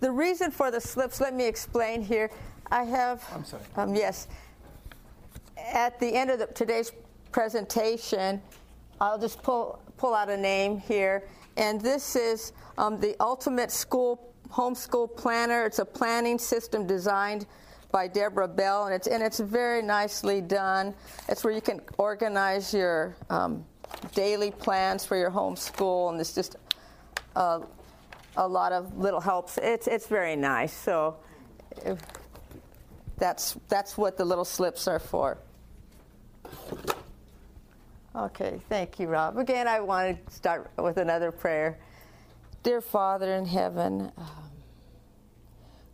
the reason for the slips, let me explain here. I have. I'm sorry. Um, yes. At the end of the, today's presentation, I'll just pull pull out a name here, and this is um, the Ultimate School Homeschool Planner. It's a planning system designed by Deborah Bell, and it's and it's very nicely done. It's where you can organize your um, daily plans for your homeschool, and it's just uh, a lot of little helps. It's it's very nice. So that's that's what the little slips are for. Okay, thank you, Rob. Again, I want to start with another prayer. Dear Father in heaven, um,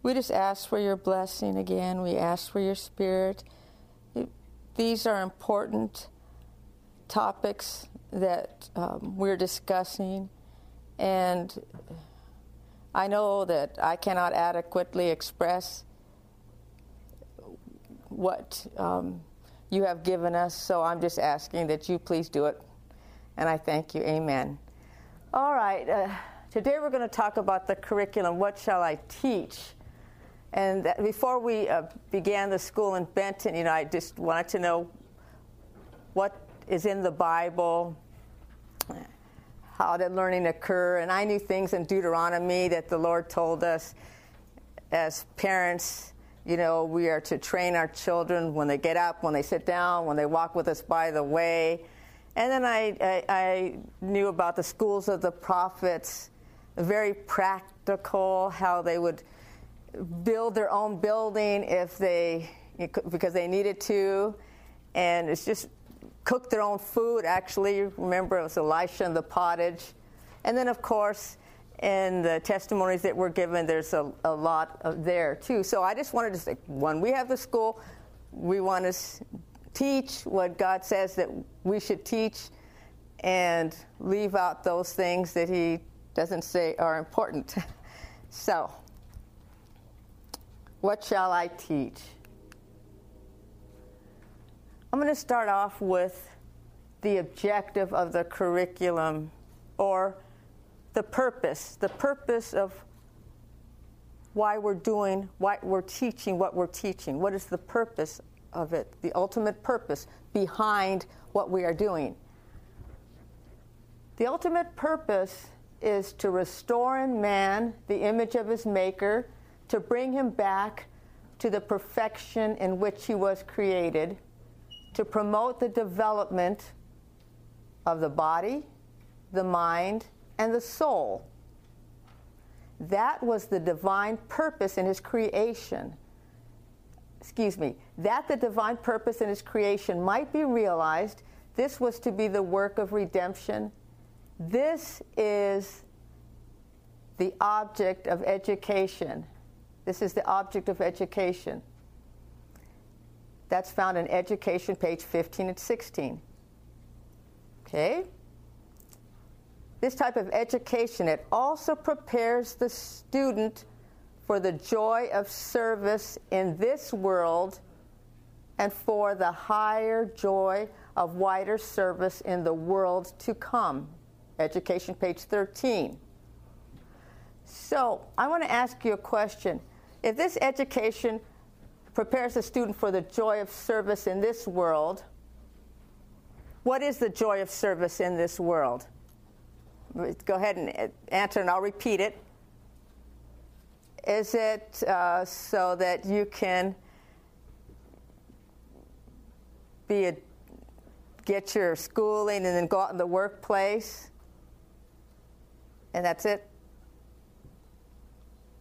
we just ask for your blessing again. We ask for your spirit. It, these are important topics that um, we're discussing, and I know that I cannot adequately express what. Um, you have given us. So I'm just asking that you please do it. And I thank you. Amen. All right. Uh, today we're going to talk about the curriculum. What shall I teach? And that, before we uh, began the school in Benton, you know, I just wanted to know what is in the Bible, how did learning occur, and I knew things in Deuteronomy that the Lord told us as parents you know, we are to train our children when they get up, when they sit down, when they walk with us by the way. And then I, I, I knew about the schools of the prophets, very practical, how they would build their own building if they, because they needed to. And it's just cook their own food, actually. Remember, it was Elisha and the pottage. And then, of course, in the testimonies that were given, there's a, a lot there too. So I just wanted to say, when we have the school, we want to teach what God says that we should teach and leave out those things that He doesn't say are important. so, what shall I teach? I'm going to start off with the objective of the curriculum or the purpose, the purpose of why we're doing, why we're teaching what we're teaching. What is the purpose of it? The ultimate purpose behind what we are doing. The ultimate purpose is to restore in man the image of his maker, to bring him back to the perfection in which he was created, to promote the development of the body, the mind, and the soul. That was the divine purpose in his creation. Excuse me, that the divine purpose in his creation might be realized, this was to be the work of redemption. This is the object of education. This is the object of education. That's found in education, page 15 and 16. Okay? This type of education, it also prepares the student for the joy of service in this world and for the higher joy of wider service in the world to come. Education, page 13. So, I want to ask you a question. If this education prepares the student for the joy of service in this world, what is the joy of service in this world? go ahead and answer, and I'll repeat it. Is it uh, so that you can be a, get your schooling and then go out in the workplace, and that's it?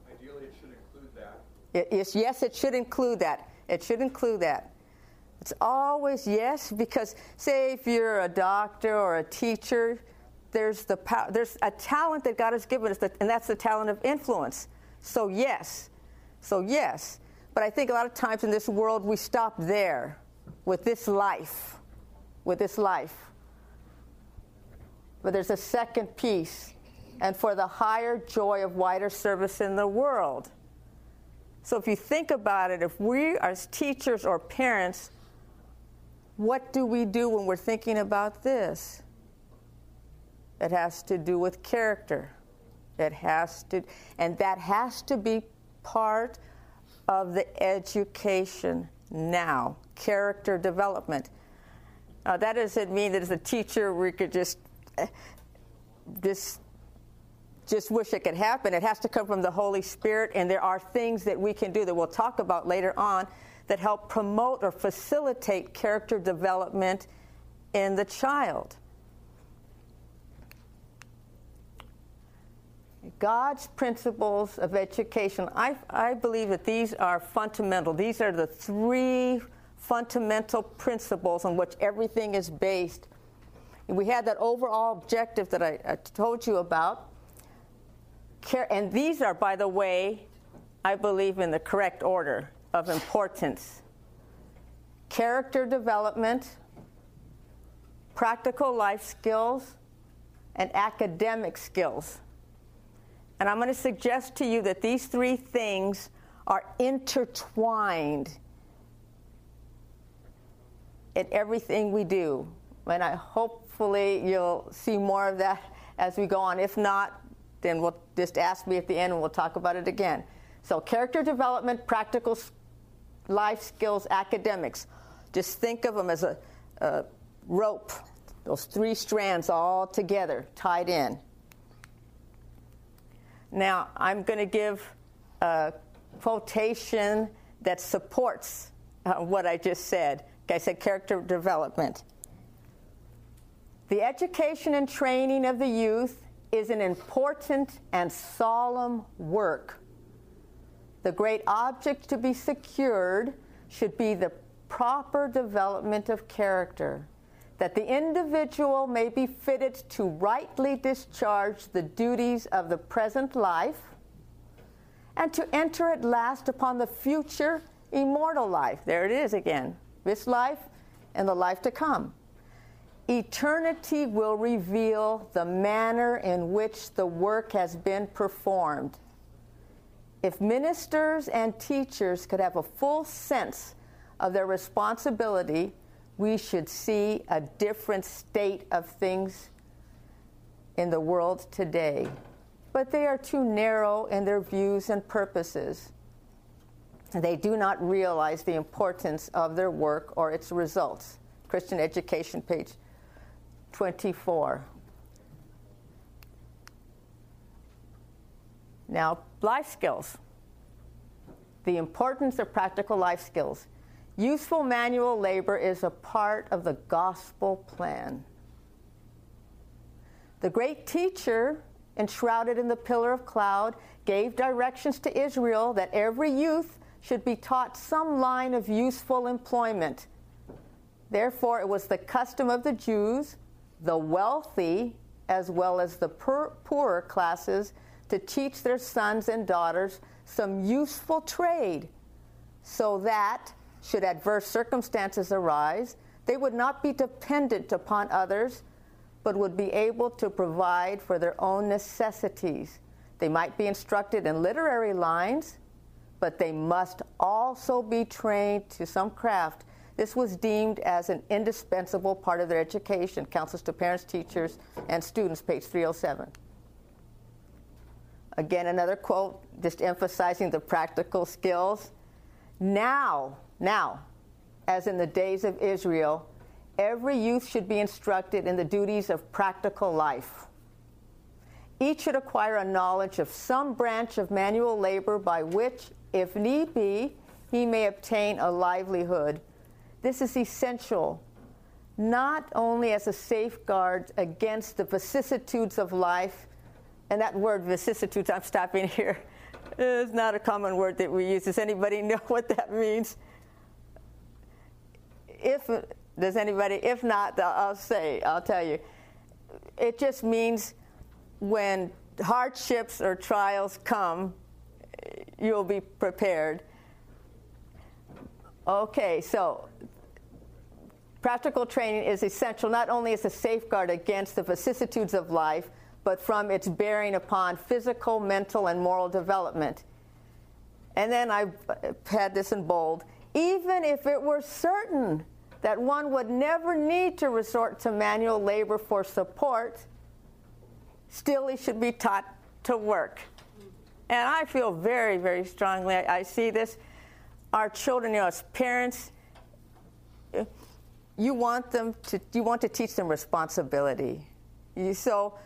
Ideally, it should include that. Yes, yes, it should include that. It should include that. It's always yes, because say if you're a doctor or a teacher, there's the power, there's a talent that God has given us, and that's the talent of influence. So yes, so yes. But I think a lot of times in this world we stop there with this life, with this life. But there's a second piece, and for the higher joy of wider service in the world. So if you think about it, if we as teachers or parents, what do we do when we're thinking about this? It has to do with character. It has to, and that has to be part of the education now, character development. That doesn't mean that as a teacher we could just, eh, just, just wish it could happen. It has to come from the Holy Spirit, and there are things that we can do that we'll talk about later on that help promote or facilitate character development in the child. God's principles of education, I, I believe that these are fundamental. These are the three fundamental principles on which everything is based. And we had that overall objective that I, I told you about. And these are, by the way, I believe in the correct order of importance character development, practical life skills, and academic skills. And I'm going to suggest to you that these three things are intertwined in everything we do. And I hopefully you'll see more of that as we go on. If not, then we'll just ask me at the end and we'll talk about it again. So, character development, practical life skills, academics. Just think of them as a, a rope, those three strands all together, tied in. Now, I'm going to give a quotation that supports uh, what I just said. I said character development. The education and training of the youth is an important and solemn work. The great object to be secured should be the proper development of character that the individual may be fitted to rightly discharge the duties of the present life and to enter at last upon the future immortal life. There it is again this life and the life to come. Eternity will reveal the manner in which the work has been performed. If ministers and teachers could have a full sense of their responsibility we should see a different state of things in the world today. But they are too narrow in their views and purposes. They do not realize the importance of their work or its results. Christian Education, page 24. Now, life skills. The importance of practical life skills. Useful manual labor is a part of the gospel plan. The great teacher, enshrouded in the pillar of cloud, gave directions to Israel that every youth should be taught some line of useful employment. Therefore, it was the custom of the Jews, the wealthy as well as the poorer classes, to teach their sons and daughters some useful trade so that should adverse circumstances arise, they would not be dependent upon others, but would be able to provide for their own necessities. They might be instructed in literary lines, but they must also be trained to some craft. This was deemed as an indispensable part of their education. Counsels to parents, teachers, and students, page 307. Again, another quote, just emphasizing the practical skills. Now, now, as in the days of Israel, every youth should be instructed in the duties of practical life. Each should acquire a knowledge of some branch of manual labor by which, if need be, he may obtain a livelihood. This is essential not only as a safeguard against the vicissitudes of life, and that word vicissitudes, I'm stopping here, is not a common word that we use. Does anybody know what that means? if does anybody if not i'll say i'll tell you it just means when hardships or trials come you'll be prepared okay so practical training is essential not only as a safeguard against the vicissitudes of life but from its bearing upon physical mental and moral development and then i had this in bold even if it were certain that one would never need to resort to manual labor for support, still he should be taught to work. And I feel very, very strongly. I, I see this. Our children, you know, as parents, you want them to you want to teach them responsibility. You, so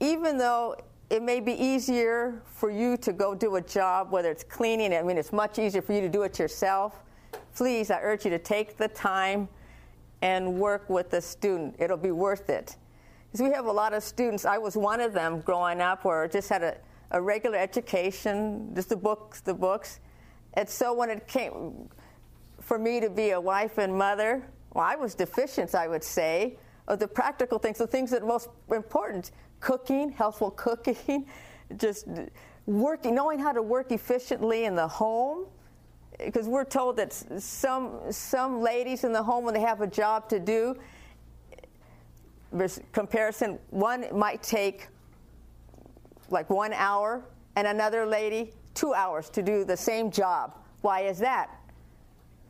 even though it may be easier for you to go do a job, whether it's cleaning, I mean, it's much easier for you to do it yourself. Please, I urge you to take the time and work with the student. It'll be worth it. Because we have a lot of students, I was one of them growing up where I just had a, a regular education, just the books, the books. And so when it came for me to be a wife and mother, well, I was deficient, I would say, of the practical things, the things that are most important cooking, healthful cooking, just working, knowing how to work efficiently in the home. Because we're told that some, some ladies in the home, when they have a job to do, comparison, one might take like one hour, and another lady two hours to do the same job. Why is that?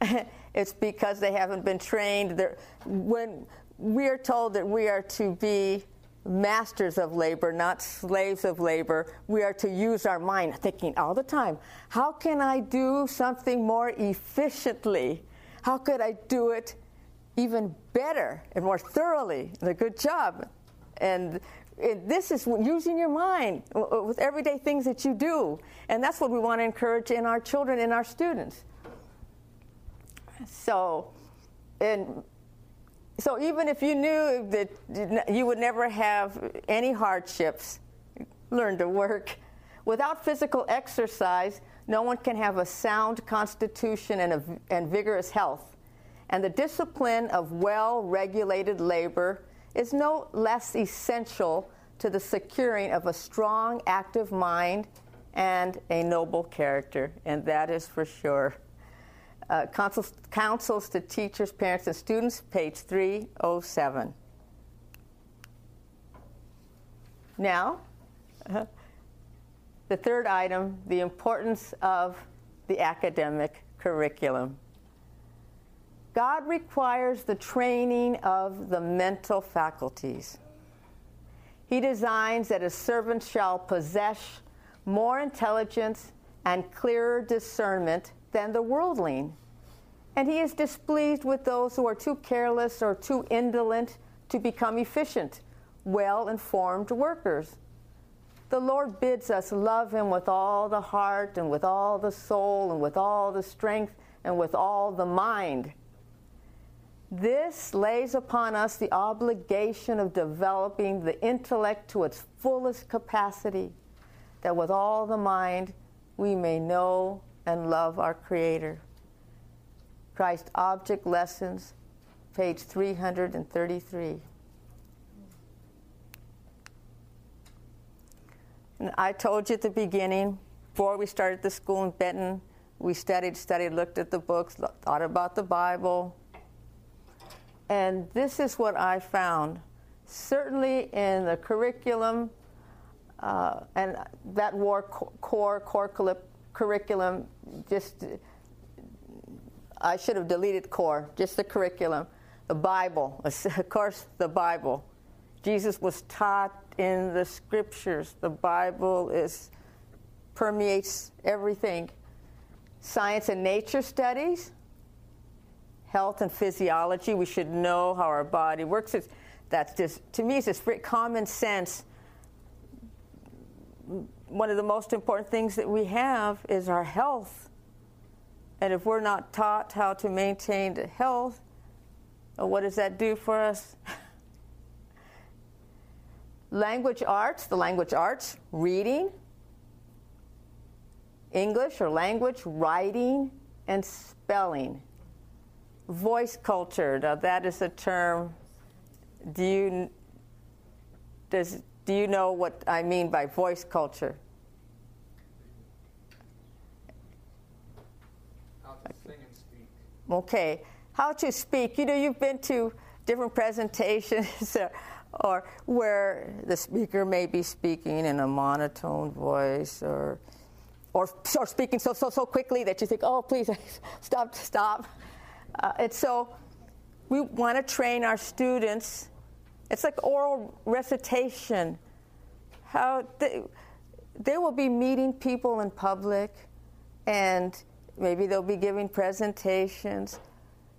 it's because they haven't been trained. They're, when we are told that we are to be masters of labor, not slaves of labor. We are to use our mind, thinking all the time, how can I do something more efficiently? How could I do it even better and more thoroughly and a good job. And this is using your mind uh, uh, with everyday things that you do. And that's what we want to encourage in our children and our students. So, and so even if you knew that you would never have any hardships, learn to work. Without physical exercise, no one can have a sound constitution and, a, and vigorous health and the discipline of well regulated labor is no less essential to the securing of a strong, active mind and a noble character, and that is for sure. Uh, counsels, to teachers, parents, and students, page 307. Now, uh, the third item the importance of the academic curriculum. God requires the training of the mental faculties. He designs that a servant shall possess more intelligence and clearer discernment than the worldling. And he is displeased with those who are too careless or too indolent to become efficient, well informed workers. The Lord bids us love him with all the heart and with all the soul and with all the strength and with all the mind. This lays upon us the obligation of developing the intellect to its fullest capacity, that with all the mind we may know and love our Creator. Christ Object Lessons, page 333. And I told you at the beginning, before we started the school in Benton, we studied, studied, looked at the books, thought about the Bible, and this is what I found. Certainly in the curriculum, uh, and that war core, core curriculum, just, I should have deleted core, just the curriculum. The Bible, of course, the Bible. Jesus was taught in the scriptures. The Bible is permeates everything. Science and nature studies, health and physiology. We should know how our body works. It's, that's just, to me, it's just common sense. One of the most important things that we have is our health. And if we're not taught how to maintain the health, uh, what does that do for us? language arts, the language arts, reading, English or language, writing, and spelling voice culture. Now, that is a term. Do you does do you know what I mean by voice culture? How to sing and speak. Okay, how to speak. You know, you've been to different presentations. or where the speaker may be speaking in a monotone voice or or, or speaking so so so quickly that you think, oh please stop stop. Uh, and so we want to train our students. It's like oral recitation. How they will be meeting people in public and maybe they'll be giving presentations.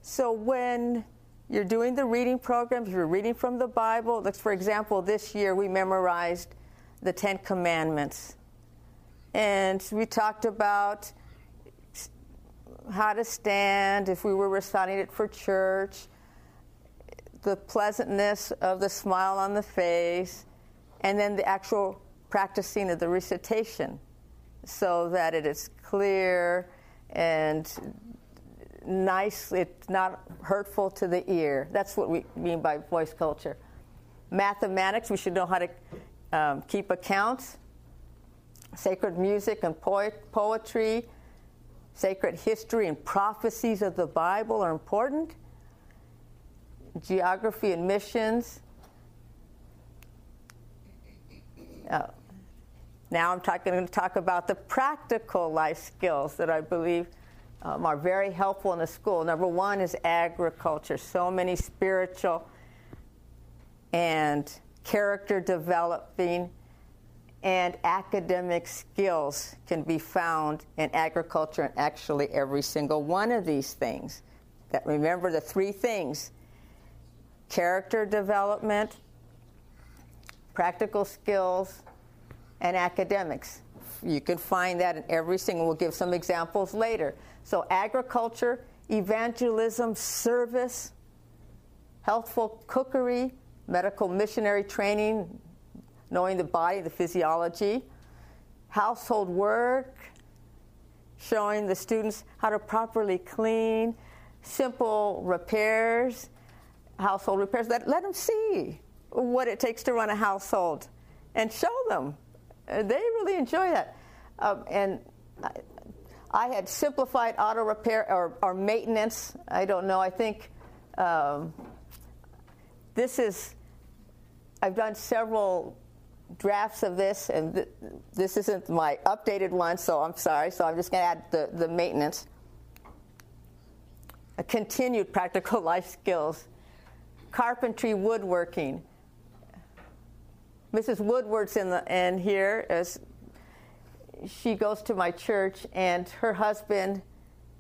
So when you're doing the reading programs, you're reading from the Bible, like for example, this year we memorized the Ten Commandments. And we talked about how to stand if we were reciting it for church, the pleasantness of the smile on the face, and then the actual practicing of the recitation so that it is clear and nice, it's not hurtful to the ear. That's what we mean by voice culture. Mathematics, we should know how to um, keep accounts. Sacred music and poet, poetry, sacred history and prophecies of the Bible are important. Geography and missions. Uh, now I'm talking, going to talk about the practical life skills that I believe um, are very helpful in the school. Number one is agriculture. So many spiritual and character developing and academic skills can be found in agriculture and actually every single one of these things. That remember the three things character development, practical skills, and academics. You can find that in every single, we'll give some examples later. So, agriculture, evangelism, service, healthful cookery, medical missionary training, knowing the body, the physiology, household work, showing the students how to properly clean, simple repairs, household repairs. Let, let them see what it takes to run a household and show them they really enjoy that. Um, and I, I, had simplified auto repair or, or, maintenance. I don't know. I think um, this is, I've done several drafts of this, and th- this isn't my updated one, so I'm sorry. So I'm just going to add the, the maintenance. A continued practical life skills, carpentry, woodworking Mrs. Woodward's in the in here as she goes to my church, and her husband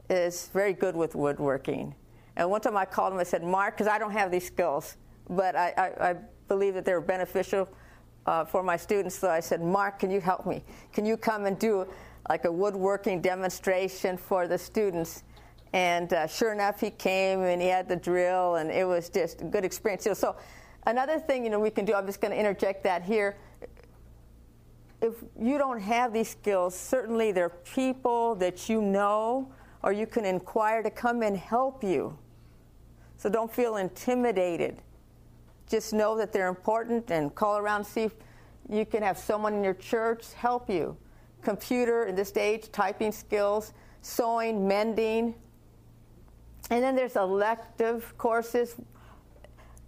is very good with woodworking. And one time I called him, I said, Mark, because I don't have these skills, but I, I, I believe that they're beneficial uh, for my students. So I said, Mark, can you help me? Can you come and do like a woodworking demonstration for the students? And uh, sure enough, he came and he had the drill, and it was just a good experience. So Another thing, you know, we can do, I'm just going to interject that here. If you don't have these skills, certainly there are people that you know or you can inquire to come and help you. So don't feel intimidated. Just know that they're important and call around see if you can have someone in your church help you. Computer in this age, typing skills, sewing, mending. And then there's elective courses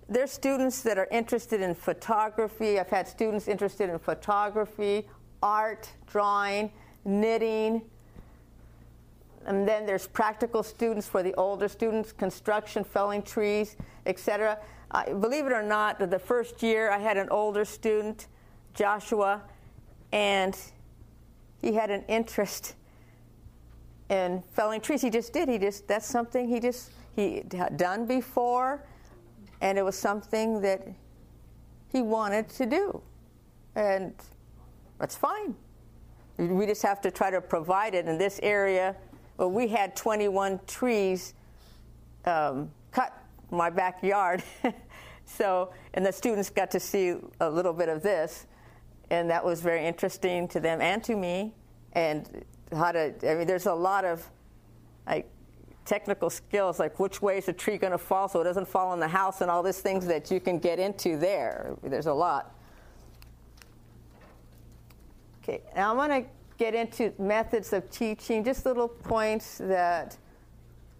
there's students that are interested in photography. I've had students interested in photography, art, drawing, knitting. And then there's practical students for the older students, construction, felling trees, etc. Uh, believe it or not, the first year I had an older student, Joshua, and he had an interest in felling trees. He just did. He just that's something he just he had done before and it was something that he wanted to do. And that's fine. We just have to try to provide it in this area. Well, we had 21 trees um, cut in my backyard. so, and the students got to see a little bit of this, and that was very interesting to them and to me. And how to, I mean, there's a lot of like technical skills like which way is the tree going to fall so it doesn't fall on the house and all these things that you can get into there. There's a lot. Okay, now I'm going to get into methods of teaching, just little points that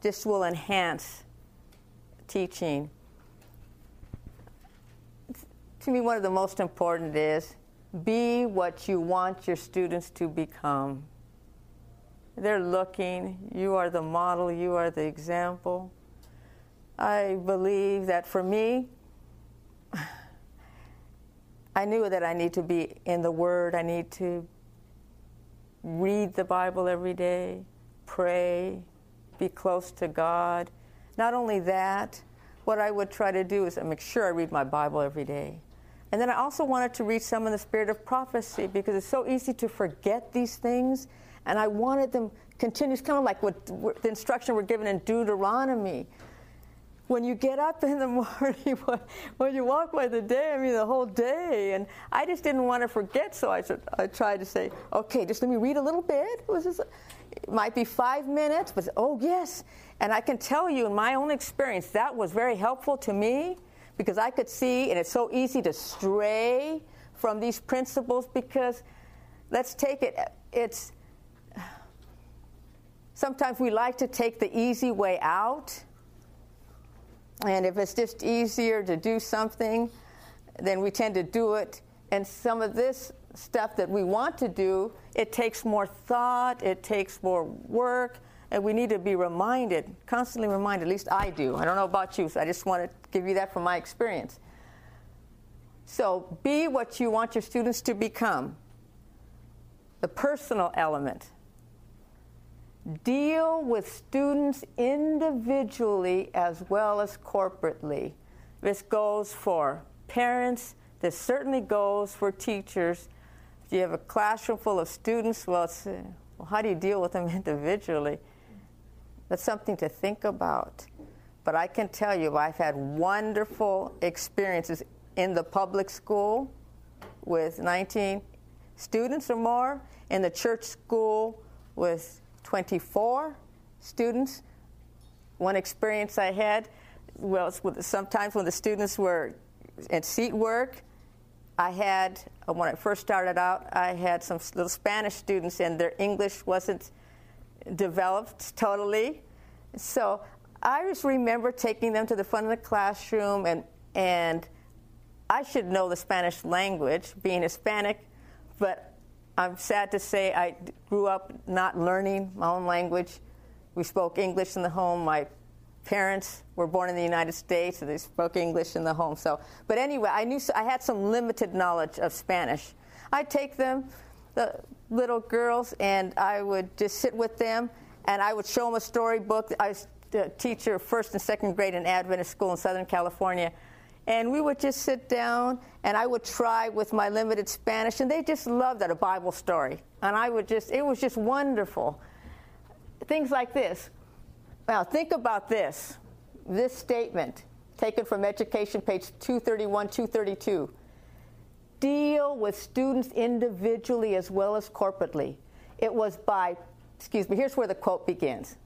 just will enhance teaching. To me, one of the most important is be what you want your students to become. They're looking. You are the model, you are the example. I believe that for me, I knew that I need to be in the Word. I need to read the Bible every day, pray, be close to God. Not only that, what I would try to do is make sure I read my Bible every day. And then I also wanted to read some in the spirit of prophecy because it's so easy to forget these things. And I wanted them continuous, kind of like what the instruction we're given in Deuteronomy. When you get up in the morning, when you walk by the day, I mean the whole day. And I just didn't want to forget, so I, said I tried to say, okay, just let me read a little bit. It, just, it might be five minutes, but oh, yes. And I can tell you, in my own experience, that was very helpful to me because I could see, and it's so easy to stray from these principles because let's take it, it's sometimes we like to take the easy way out. And if it's just easier to do something, then we tend to do it. And some of this stuff that we want to do, it takes more thought, it takes more work, and we need to be reminded, constantly reminded, at least I do. I don't know about you, so I just want to give you that from my experience. So be what you want your students to become. The personal element. Deal with students individually as well as corporately. This goes for parents, this certainly goes for teachers. If you have a classroom full of students, well, well how do you deal with them individually? That's something to think about. But I can tell you, I've had wonderful experiences in the public school with 19 students or more, in the church school with 24 students. One experience I had, well, sometimes when the students were at seat work, I had, uh, when I first started out, I had some little Spanish students, and their English wasn't developed totally. So I just remember taking them to the front of the classroom, and, and I should know the Spanish language, being Hispanic, but I'm sad to say I grew up not learning my own language. We spoke English in the home. My parents were born in the United States, so they spoke English in the home. So, but anyway, I knew I had some limited knowledge of Spanish. I'd take them, the little girls, and I would just sit with them, and I would show them a storybook. I was a teacher, first and second grade in Adventist school in Southern California. And we would just sit down, and I would try with my limited Spanish, and they just loved that, a Bible story. And I would just, it was just wonderful. Things like this. Now, think about this this statement taken from education, page 231, 232. Deal with students individually as well as corporately. It was by, excuse me, here's where the quote begins.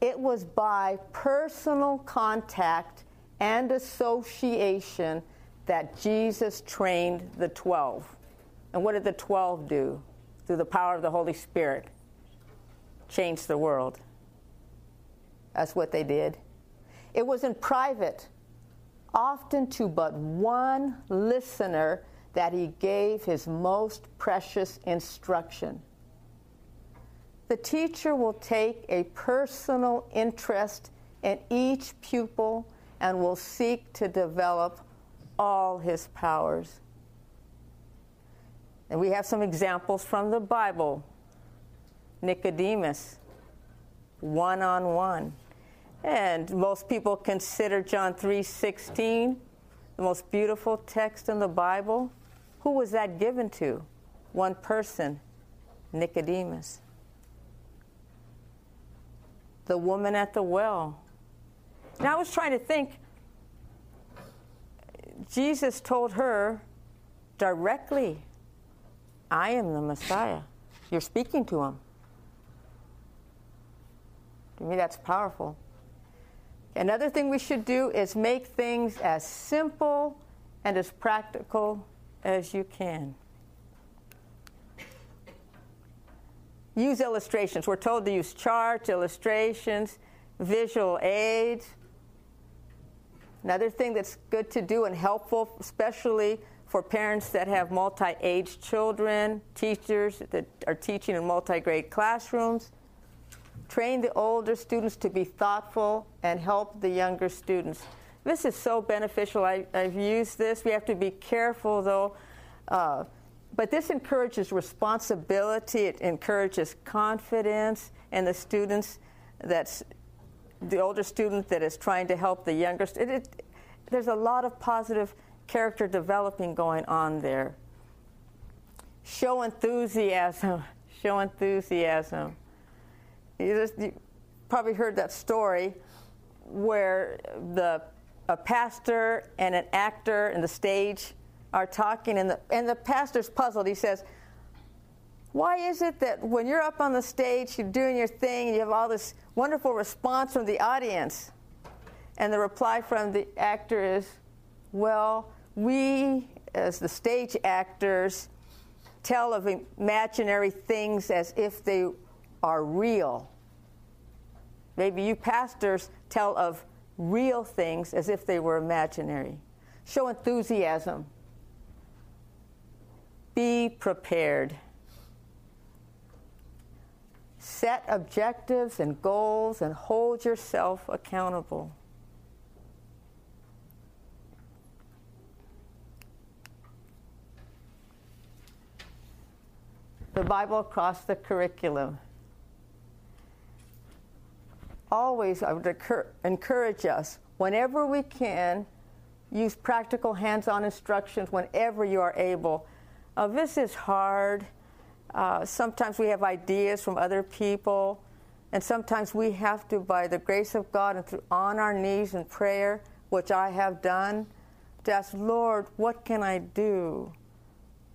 It was by personal contact and association that Jesus trained the 12. And what did the 12 do? Through the power of the Holy Spirit, change the world. That's what they did. It was in private, often to but one listener, that he gave his most precious instruction. The teacher will take a personal interest in each pupil and will seek to develop all his powers. And we have some examples from the Bible. Nicodemus, one on one. And most people consider John 3:16 the most beautiful text in the Bible. Who was that given to? One person, Nicodemus. The woman at the well, now, I was trying to think. Jesus told her directly, I am the Messiah. You're speaking to him. To me, that's powerful. Another thing we should do is make things as simple and as practical as you can. Use illustrations. We're told to use charts, illustrations, visual aids. Another thing that's good to do and helpful, especially for parents that have multi age children, teachers that are teaching in multi grade classrooms, train the older students to be thoughtful and help the younger students. This is so beneficial. I, have used this. We have to be careful, though. Uh, but this encourages responsibility, it encourages confidence in the students that's the older student that is trying to help the younger. It, it, there's a lot of positive character developing going on there. Show enthusiasm. Show enthusiasm. You, just, you probably heard that story where the a pastor and an actor in the stage are talking, and the, and the pastor's puzzled. He says, Why is it that when you're up on the stage, you're doing your thing, and you have all this wonderful response from the audience? And the reply from the actor is, Well, we, as the stage actors, tell of imaginary things as if they are real. Maybe you pastors tell of real things as if they were imaginary. Show enthusiasm be prepared. Set objectives and goals and hold yourself accountable. The Bible across the curriculum. Always, I would encourage us, whenever we can, use practical hands on instructions whenever you are able uh, this is hard. Uh, sometimes we have ideas from other people, and sometimes we have to, by the grace of God and through on our knees in prayer, which I have done, to ask, Lord, what can I do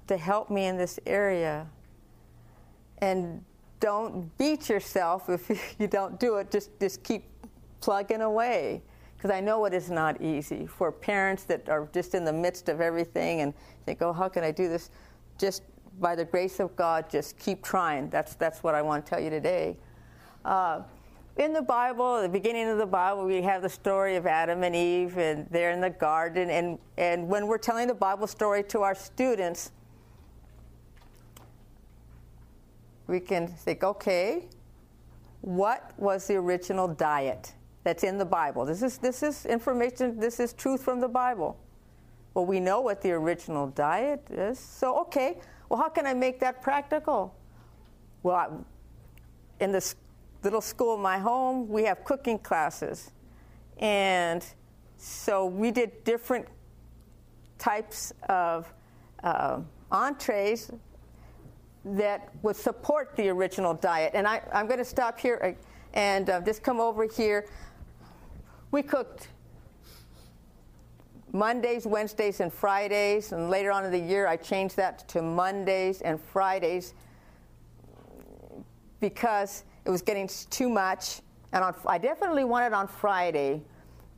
to help me in this area? And don't beat yourself if you don't do it. Just just keep plugging away because I know it is not easy for parents that are just in the midst of everything and think, oh, how can I do this? just by the grace of God, just keep trying. That's, that's what I want to tell you today. Uh, in the Bible, the beginning of the Bible, we have the story of Adam and Eve, and they're in the garden. And, and when we're telling the Bible story to our students, we can think, okay, what was the original diet that's in the Bible? This is, this is information, this is truth from the Bible. Well, we know what the original diet is. So, okay, well, how can I make that practical? Well, I, in this little school my home, we have cooking classes. And so we did different types of uh, entrees that would support the original diet. And I, am going to stop here uh, and uh, just come over here. We cooked Mondays, Wednesdays, and Fridays. And later on in the year, I changed that to Mondays and Fridays because it was getting too much. And on, I definitely wanted on Friday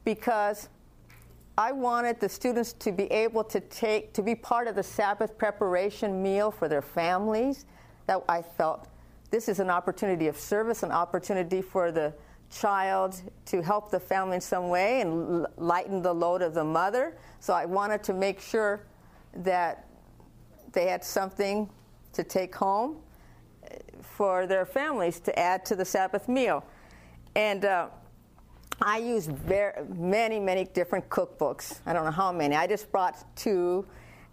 because I wanted the students to be able to take to be part of the Sabbath preparation meal for their families. That I felt this is an opportunity of service, an opportunity for the child to help the family in some way and lighten the load of the mother. So I wanted to make sure that they had something to take home eh, for their families to add to the Sabbath meal. And uh, I used very, many, many different cookbooks. I don't know how many. I just brought two.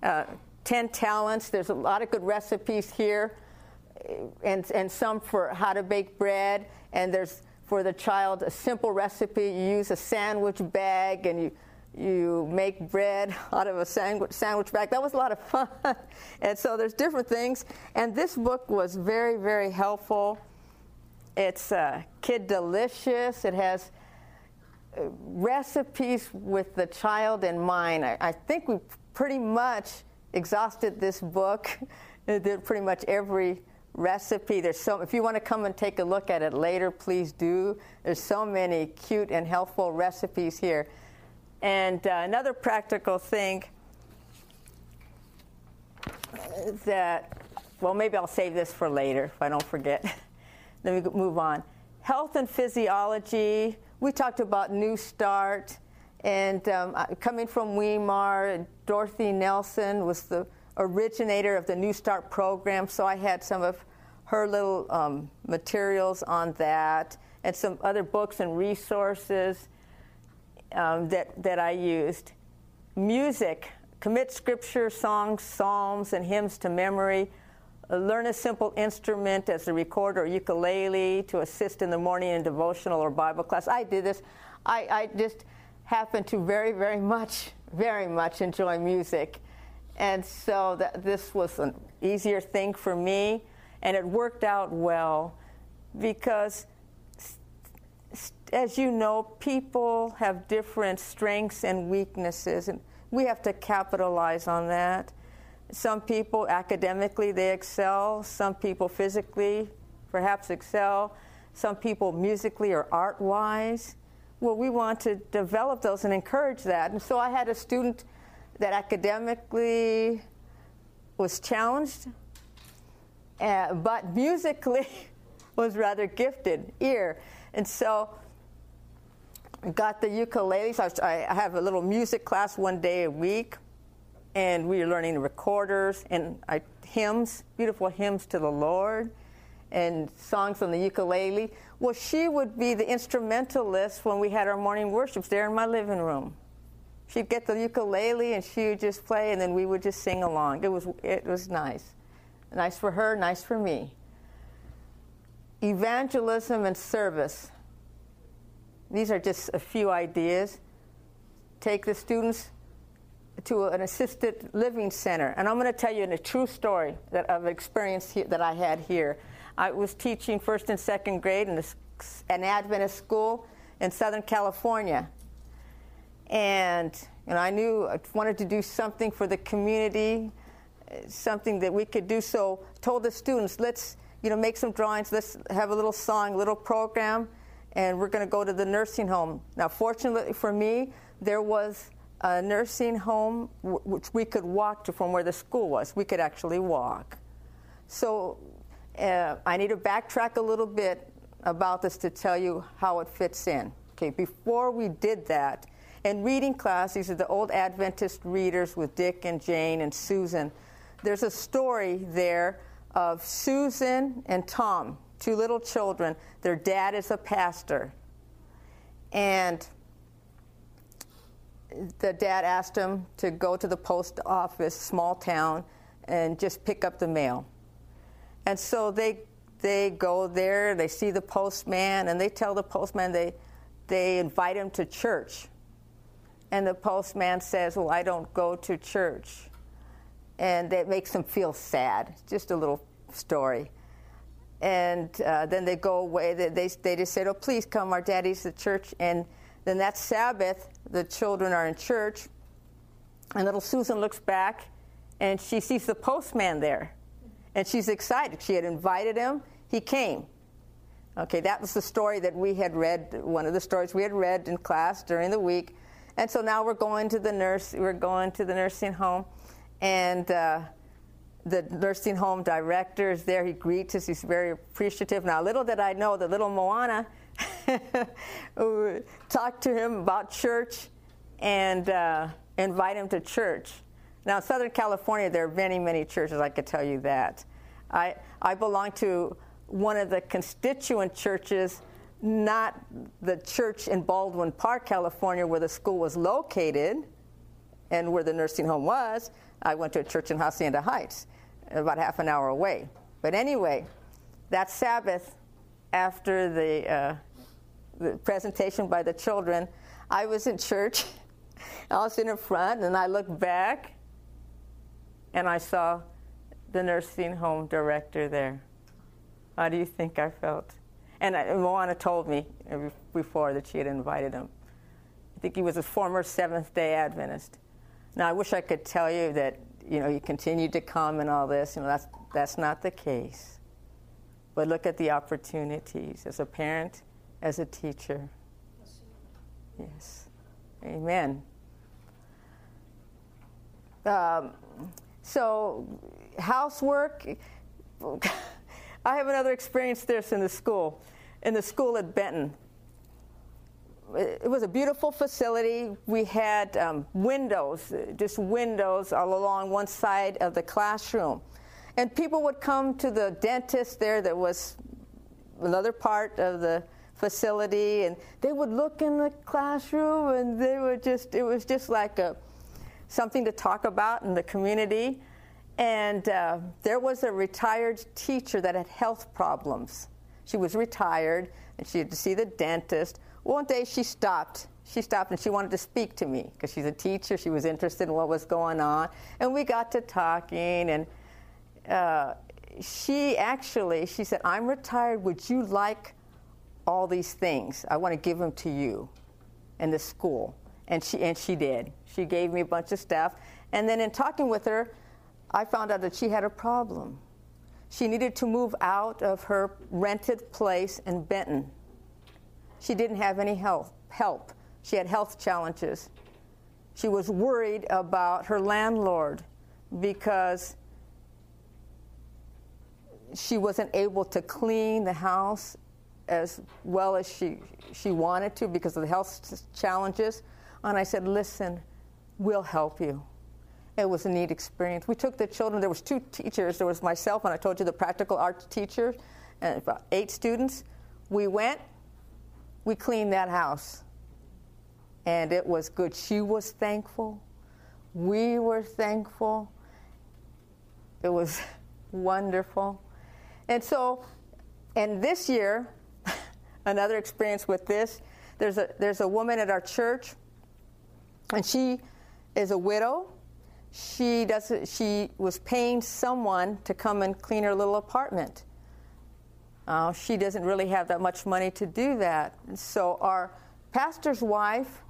Uh, 10 talents. There's a lot of good recipes here, eh, and, and some for how to bake bread. And there's for the child a simple recipe. You use a sandwich bag and you you make bread out of a sandwich, sandwich bag. That was a lot of fun. and so there's different things. And this book was very, very helpful. It's uh, kid delicious. It has uh, recipes with the child in mind. I, I think we pretty much exhausted this book. It did pretty much every recipe. There's so if you want to come and take a look at it later, please do. There's so many cute and helpful recipes here. And uh, another practical thing that well, maybe I'll save this for later if I don't forget. Let me move on. Health and physiology. We talked about New Start, and um, coming from Weimar, Dorothy Nelson was the originator of the New Start program, so I had some of her little um, materials on that and some other books and resources um, that, that I used. Music commit scripture, songs, psalms, and hymns to memory. Uh, learn a simple instrument as a recorder or ukulele to assist in the morning in devotional or Bible class. I did this. I, I just happen to very, very much, very much enjoy music. And so this was an easier thing for me, and it worked out well because, as you know, people have different strengths and weaknesses, and we have to capitalize on that. Some people academically they excel, some people physically perhaps excel, some people musically or art wise. Well, we want to develop those and encourage that. And so I had a student that academically was challenged, uh, but musically was rather gifted ear. And so got the ukulele. So I, have a little music class one day a week, and we were learning recorders and I, hymns, beautiful hymns to the Lord, and songs on the ukulele. Well, she would be the instrumentalist when we had our morning worships there in my living room she'd get the ukulele and she would just play, and then we would just sing along. It was it was nice, nice for her, nice for me. Evangelism and service. These are just a few ideas. Take the students to an assisted living center, and I'm going to tell you a true story that of experience that I had here. I was teaching first and second grade in an Adventist school in Southern California and I knew I wanted to do something for the community, something that we could do. So told the students, let's you know make some drawings, let's have a little song, little program, and we're going to go to the nursing home. Now, fortunately for me, there was a nursing home w- which we could walk to from where the school was. We could actually walk. So uh, I need to backtrack a little bit about this to tell you how it fits in. Okay, before we did that, and reading class, these are the old Adventist readers with Dick and Jane and Susan. There's a story there of Susan and Tom, two little children. Their dad is a pastor. And the dad asked him to go to the post office, small town, and just pick up the mail. And so they they go there, they see the postman, and they tell the postman they they invite him to church. And the postman says, Well, I don't go to church. And that makes them feel sad. Just a little story. And uh, then they go away. They, they, they just said, Oh, please come, our daddy's at church. And then that Sabbath, the children are in church. And little Susan looks back and she sees the postman there. And she's excited. She had invited him, he came. Okay, that was the story that we had read, one of the stories we had read in class during the week. And so now we're going to the nurse. We're going to the nursing home, and uh, the nursing home director is there. He greets us. He's very appreciative. Now, little did I know that little Moana talked to him about church and uh, invite him to church. Now, in Southern California, there are many, many churches. I could tell you that. I I belong to one of the constituent churches not the church in Baldwin Park, California, where the school was located and where the nursing home was. I went to a church in Hacienda Heights, about half an hour away. But anyway, that Sabbath, after the, uh, the presentation by the children, I was in church. I was in the front, and I looked back, and I saw the nursing home director there. How do you think I felt? And uh, Moana told me before that she had invited him. I think he was a former Seventh day Adventist. Now, I wish I could tell you that, you know, he continued to come and all this. You know, that's, that's not the case. But look at the opportunities as a parent, as a teacher. Yes. Amen. Um, so, housework. I have another experience this in the school in the school at Benton. It was a beautiful facility. We had um, windows, just windows all along one side of the classroom. And people would come to the dentist there that was another part of the facility and they would look in the classroom and they would just it was just like a something to talk about in the community. And uh, there was a retired teacher that had health problems. She was retired and she had to see the dentist. One day she stopped. She stopped and she wanted to speak to me because she's a teacher. She was interested in what was going on. And we got to talking and uh, she actually, she said, I'm retired. Would you like all these things? I want to give them to you and the school. And she, and she did. She gave me a bunch of stuff. And then in talking with her, I found out that she had a problem. She needed to move out of her rented place in Benton. She didn't have any health, help. She had health challenges. She was worried about her landlord because she wasn't able to clean the house as well as she, she wanted to because of the health challenges. And I said, listen, we'll help you. It was a neat experience. We took the children, there was two teachers. There was myself, and I told you the practical arts teacher, and about eight students. We went, we cleaned that house. And it was good. She was thankful. We were thankful. It was wonderful. And so, and this year, another experience with this, there's a, there's a woman at our church, and she is a widow. She, does, she was paying someone to come and clean her little apartment. Uh, she doesn't really have that much money to do that. So, our pastor's wife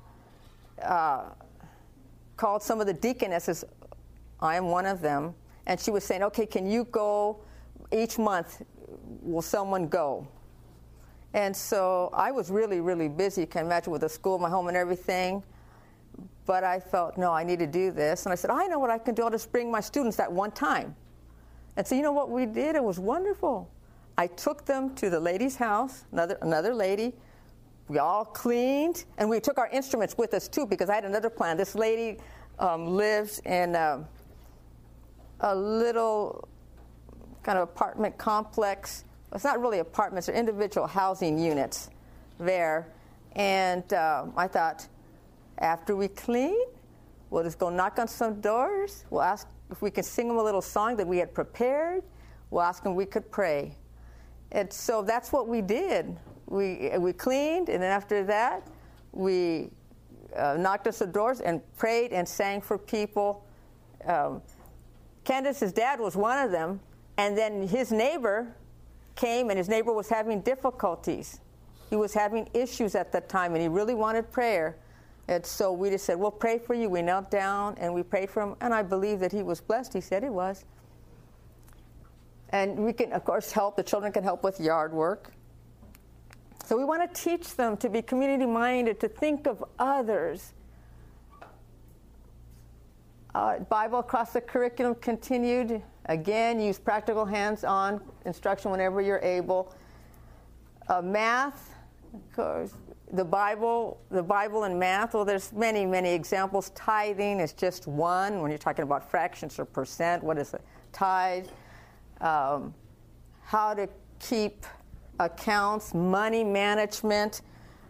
uh, called some of the deaconesses, I am one of them, and she was saying, Okay, can you go each month? Will someone go? And so I was really, really busy. You can imagine with the school, my home, and everything. But I felt, no, I need to do this. And I said, I know what I can do. I'll just bring my students that one time. And so, you know what we did? It was wonderful. I took them to the lady's house, another, another lady. We all cleaned, and we took our instruments with us too because I had another plan. This lady um, lives in uh, a little kind of apartment complex. It's not really apartments, they're individual housing units there. And uh, I thought, after we clean, we'll just go knock on some doors. We'll ask if we can sing them a little song that we had prepared. We'll ask them if we could pray. And so that's what we did. We, we cleaned, and then after that, we uh, knocked on some doors and prayed and sang for people. Um, Candace's dad was one of them, and then his neighbor came, and his neighbor was having difficulties. He was having issues at that time, and he really wanted prayer. And so we just said, We'll pray for you. We knelt down and we prayed for him, and I believe that he was blessed. He said he was. And we can, of course, help. The children can help with yard work. So we want to teach them to be community minded, to think of others. Uh, Bible across the curriculum continued. Again, use practical hands on instruction whenever you're able. Uh, math, of course, the Bible, the Bible and math. Well, there's many, many examples. Tithing is just one. When you're talking about fractions or percent, what is a tithe? Um, how to keep accounts, money management.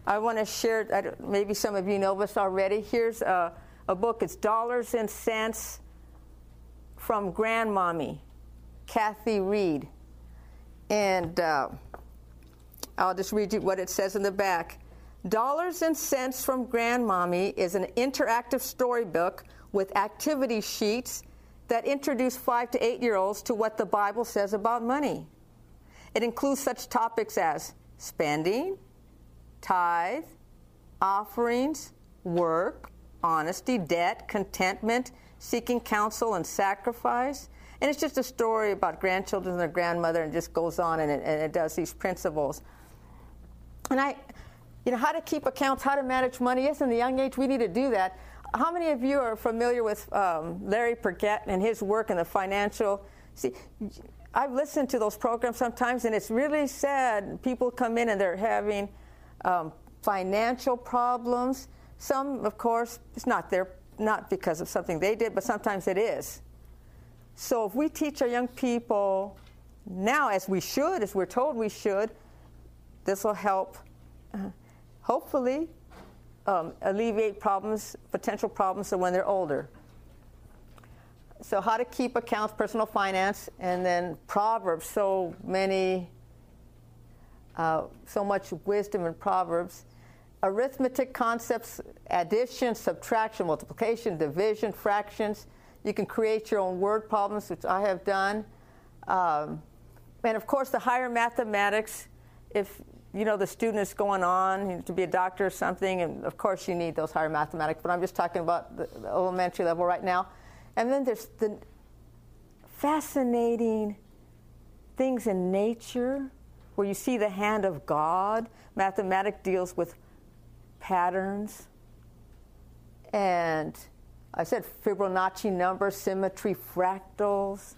I want to share. Maybe some of you know this already. Here's a, a book. It's Dollars and Cents from Grandmommy, Kathy Reed, and uh, I'll just read you what it says in the back. Dollars and Cents from Grandmommy is an interactive storybook with activity sheets that introduce five to eight year olds to what the Bible says about money. It includes such topics as spending, tithe, offerings, work, honesty, debt, contentment, seeking counsel, and sacrifice. And it's just a story about grandchildren and their grandmother, and just goes on and it, and it does these principles. And I, you know, how to keep accounts, how to manage money. Yes, in the young age, we need to do that. How many of you are familiar with um, Larry Burkett and his work in the financial? See, I've listened to those programs sometimes, and it's really sad. People come in and they're having um, financial problems. Some, of course, it's not their, not because of something they did, but sometimes it is. So if we teach our young people now, as we should, as we're told we should, this will help hopefully um, alleviate problems, potential problems, so when they're older. so how to keep accounts, personal finance, and then Proverbs. So many, uh, so much wisdom in Proverbs. Arithmetic concepts, addition, subtraction, multiplication, division, fractions. You can create your own word problems, which I have done. Um, and of course, the higher mathematics, if you know the student is going on to be a doctor or something, and of course you need those higher mathematics, but I'm just talking about the, the elementary level right now. And then there's the fascinating things in nature where you see the hand of God. Mathematics deals with patterns. And I said Fibonacci numbers, symmetry, fractals.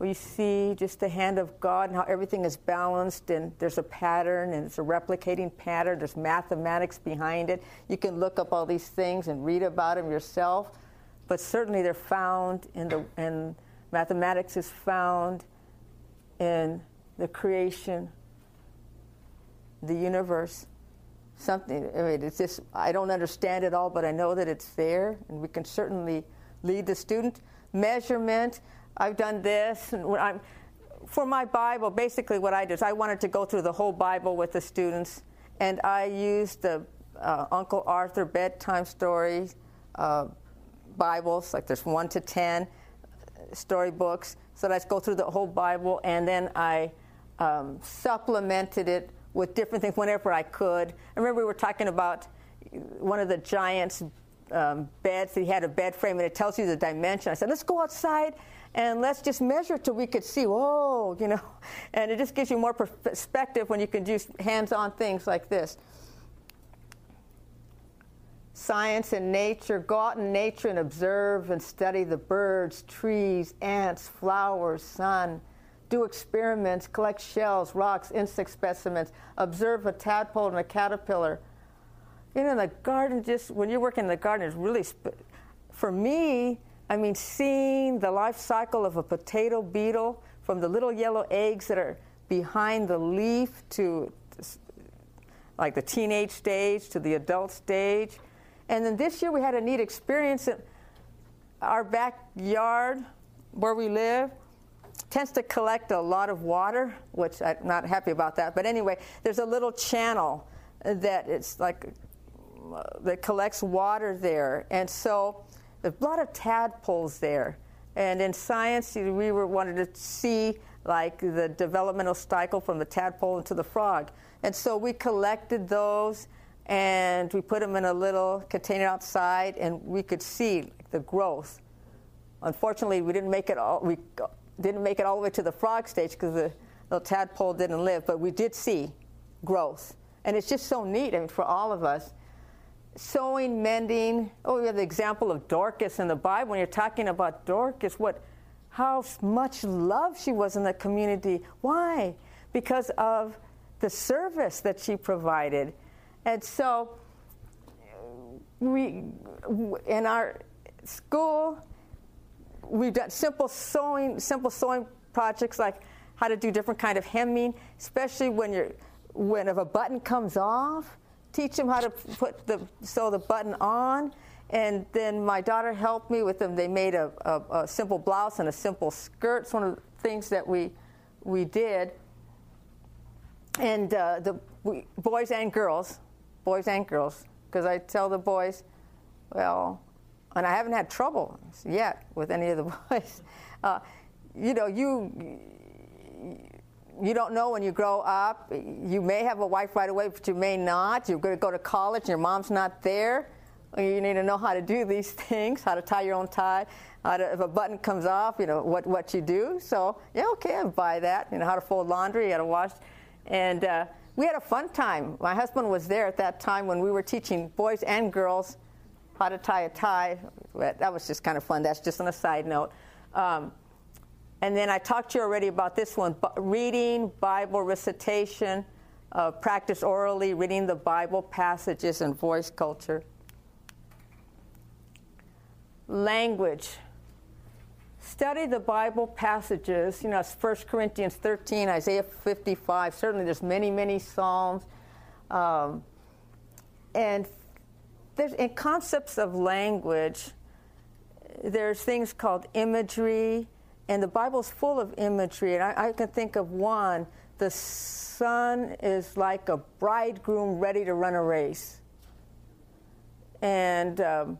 Where you see just the hand of God and how everything is balanced and there's a pattern and it's a replicating pattern. There's mathematics behind it. You can look up all these things and read about them yourself but certainly they're found in the and mathematics is found in the creation, the universe. Something. I mean, it's just I don't understand it all, but I know that it's there, and we can certainly lead the student. Measurement. I've done this, and I'm for my Bible. Basically, what I did is I wanted to go through the whole Bible with the students, and I used the uh, Uncle Arthur bedtime stories. Uh, Bibles, like there's one to ten storybooks. So I go through the whole Bible, and then I um, supplemented it with different things whenever I could. I remember we were talking about one of the giants' um, beds. He had a bed frame, and it tells you the dimension. I said, let's go outside and let's just measure it till we could see. Whoa, you know, and it just gives you more perspective when you can do hands-on things like this science and nature. Go out in nature and observe and study the birds, trees, ants, flowers, sun. Do experiments, collect shells, rocks, insect specimens. Observe a tadpole and a caterpillar. You know, the garden, just when you're working in the garden, is really, for me, I mean, seeing the life cycle of a potato beetle from the little yellow eggs that are behind the leaf to like the teenage stage to the adult stage and then this year we had a neat experience in our backyard where we live tends to collect a lot of water, which I'm not happy about that. But anyway, there's a little channel that it's like uh, that collects water there, and so a lot of tadpoles there. And in science, we were wanted to see like the developmental cycle from the tadpole into the frog, and so we collected those and we put them in a little container outside, and we could see the growth. Unfortunately, we didn't make it all. We didn't make it all the way to the frog stage because the tadpole didn't live, but we did see growth, and it's just so neat. I mean, for all of us, sewing, mending. Oh, we have the example of Dorcas in the Bible. When you're talking about Dorcas, what, how much love she was in the community. Why? Because of the service that she provided and so we, in our school, we've done simple sewing, simple sewing projects like how to do different kind of hemming, especially when you're, when if a button comes off, teach them how to put the sew the button on. And then my daughter helped me with them. They made a, a, a simple blouse and a simple skirt. It's one of the things that we we did. And uh, the we, boys and girls boys and girls, because I tell the boys, well, and I haven't had trouble yet with any of the boys. Uh, you know, you you don't know when you grow up. You may have a wife right away, but you may not. You're going to go to college, and your mom's not there. You need to know how to do these things, how to tie your own tie. To, if a button comes off, you know what what you do. So yeah, okay, I buy that. You know how to fold laundry, how to wash, and. Uh, we had a fun time. My husband was there at that time when we were teaching boys and girls how to tie a tie. That was just kind of fun. That's just on a side note. Um, and then I talked to you already about this one reading, Bible recitation, uh, practice orally, reading the Bible passages, and voice culture. Language study the Bible passages, you know, 1 Corinthians 13, Isaiah 55, certainly there's many, many Psalms. Um, and there's in concepts of language, there's things called imagery, and the Bible's full of imagery. And I, I can think of one the son is like a bridegroom ready to run a race. And um,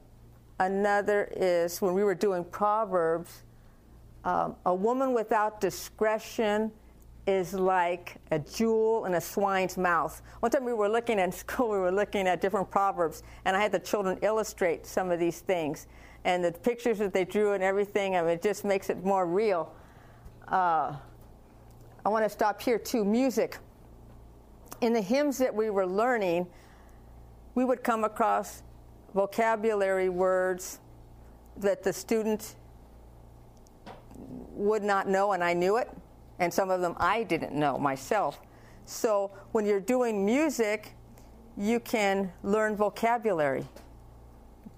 another is when we were doing Proverbs, um, a woman without discretion is like a jewel in a swine's mouth. One time we were looking in school, we were looking at different proverbs, and I had the children illustrate some of these things. And the pictures that they drew and everything, I mean, it just makes it more real. Uh, I want to stop here too. Music. In the hymns that we were learning, we would come across vocabulary words that the student would not know, and I knew it, and some of them I didn't know myself. So when you're doing music, you can learn vocabulary.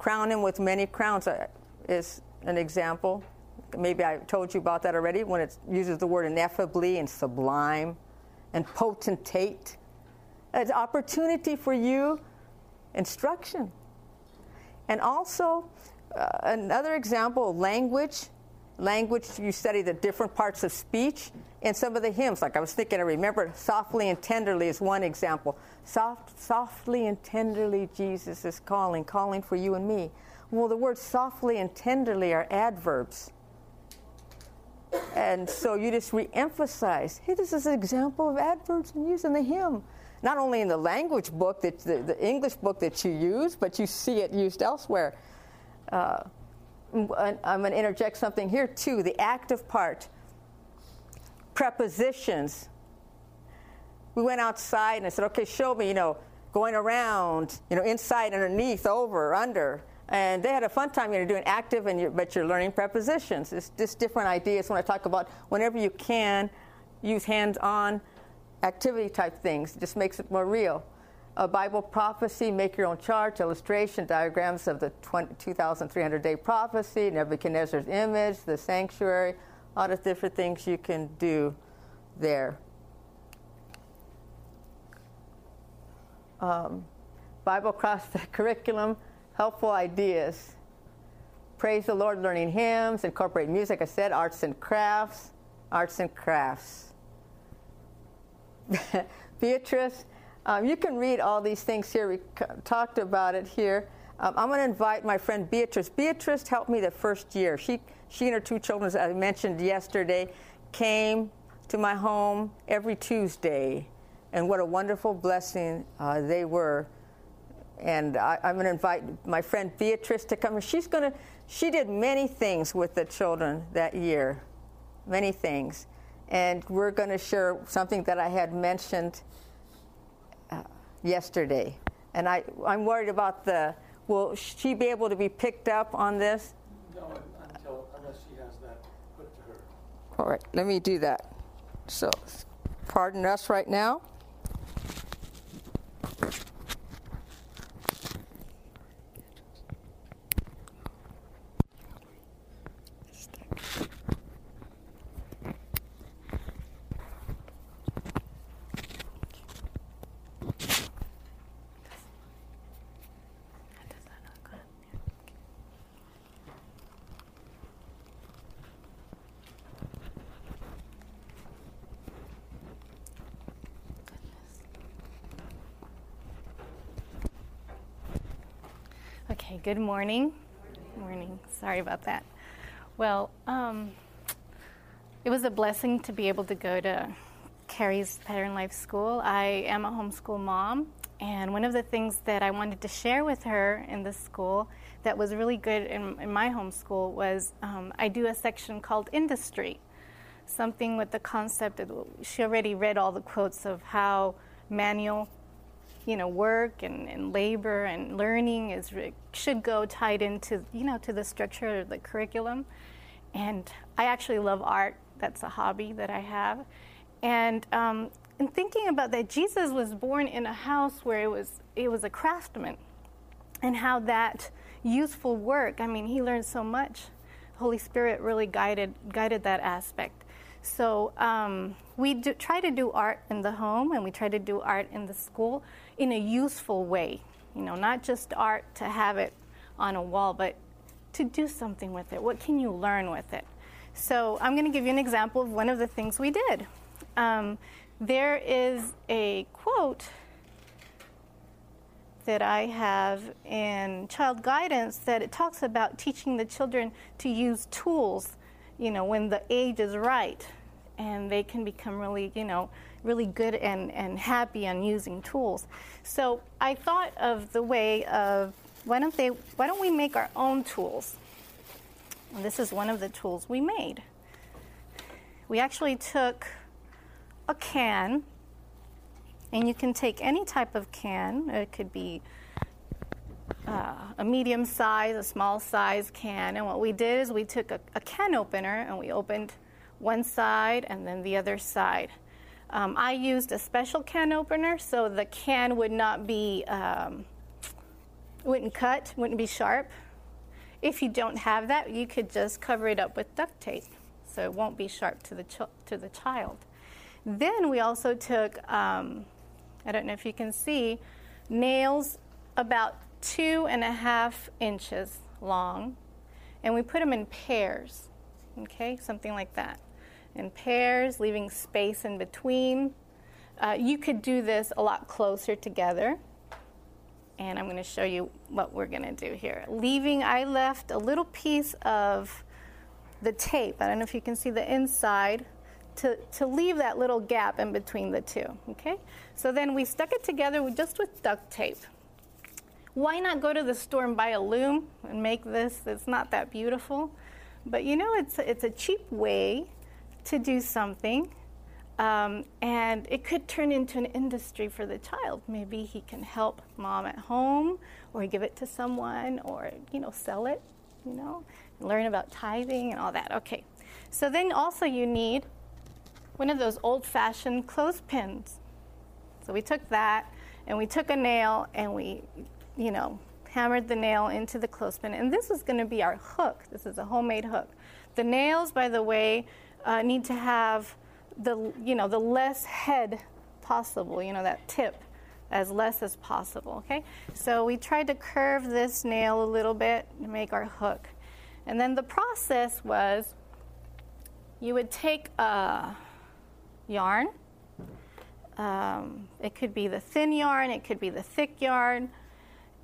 Crown him with many crowns uh, is an example maybe I told you about that already, when it uses the word ineffably and sublime and potentate. It's opportunity for you, instruction. And also, uh, another example, language. Language, you study the different parts of speech in some of the hymns. Like I was thinking, I remember softly and tenderly is one example. Soft, softly and tenderly, Jesus is calling, calling for you and me. Well, the words softly and tenderly are adverbs. And so you just re-emphasize, hey, this is an example of adverbs and using the hymn. Not only in the language book, that, the, the English book that you use, but you see it used elsewhere. Uh, I'm going to interject something here too. The active part, prepositions. We went outside and I said, okay, show me, you know, going around, you know, inside, underneath, over, under. And they had a fun time, you know, doing active, and you're, but you're learning prepositions. It's just different ideas when I talk about whenever you can use hands-on activity type things. It just makes it more real. A Bible prophecy, make your own charts, illustration, diagrams of the 20, 2,300 day prophecy, Nebuchadnezzar's image, the sanctuary, all the different things you can do there. Um, Bible across the curriculum helpful ideas. Praise the Lord, learning hymns, incorporate music. I said arts and crafts, arts and crafts. Beatrize, um, you can read all these things here. We talked about it here. Um, I'm going to invite my friend Beatrize. Beatrize helped me the first year. She, she and her two children, as I mentioned yesterday, came to my home every Tuesday. And what a wonderful blessing uh, they were and I, am going to invite my friend Beatrize to come. She's going to. She did many things with the children that year, many things, and we're going to share something that I had mentioned yesterday. And I, I'm worried about the. Will she be able to be picked up on this? No, until unless she has that put to her. All right, let me do that. So, pardon us right now. Good morning. Morning. Sorry about that. Well, um, it was a blessing to be able to go to Kari's Pattern Life School. I am a homeschool mom, and one of the things that I wanted to share with her in the school that was really good in, in my homeschool was um, I do a section called industry, something with the concept that she already read all the quotes of how manual you know, work and, and labor and learning is should go tied into you know to the structure of the curriculum. And I actually love art. That's a hobby that I have. And um, in thinking about that, Jesus was born in a house where it was it was a craftsman, and how that useful work. I mean, he learned so much. Holy Spirit really guided guided that aspect. So um, we do, try to do art in the home, and we try to do art in the school in a useful way. You know, not just art to have it on a wall, but to do something with it? What can you learn with it? So I'm going to give you an example of one of the things we did. Um, there is a quote that I have in child guidance that it talks about teaching the children to use tools, you know, when the age is right, and they can become really, you know, really good and, and happy on using tools. So I thought of the way of why don't they why don't we make our own tools? And this is one of the tools we made. We actually took a can and you can take any type of can. It could be uh, a medium size, a small size can. And what we did is we took a, a, can opener and we opened one side and then the other side. Um, I used a special can opener so the can would not be, um, wouldn't cut, wouldn't be sharp. If you don't have that, you could just cover it up with duct tape so it won't be sharp to the, ch- to the child. Then we also took um, I don't know if you can see, nails about two and a half inches long, and we put them in pairs, okay, something like that. In pairs, leaving space in between. Uh, you could do this a lot closer together, and I'm going to show you what we're going to do here. Leaving, I left a little piece of the tape. I don't know if you can see the inside to, to leave that little gap in between the two, okay? So then we stuck it together with, just with duct tape. Why not go to the store and buy a loom and make this? It's not that beautiful. But you know, it's, it's a cheap way to do something. Um, and it could turn into an industry for the child. Maybe he can help mom at home, or give it to someone, or you know, sell it. You know, learn about tithing and all that. Okay. So then also you need one of those old fashioned clothespins. So we took that and we took a nail and we, you know, hammered the nail into the clothespin. And this is going to be our hook. This is a homemade hook. The nails, by the way, uh, need to have the, you know, the less head possible, you know, that tip as less as possible, okay? So we tried to curve this nail a little bit to make our hook. And then the process was you would take a yarn. Um, it could be the thin yarn, it could be the thick yarn.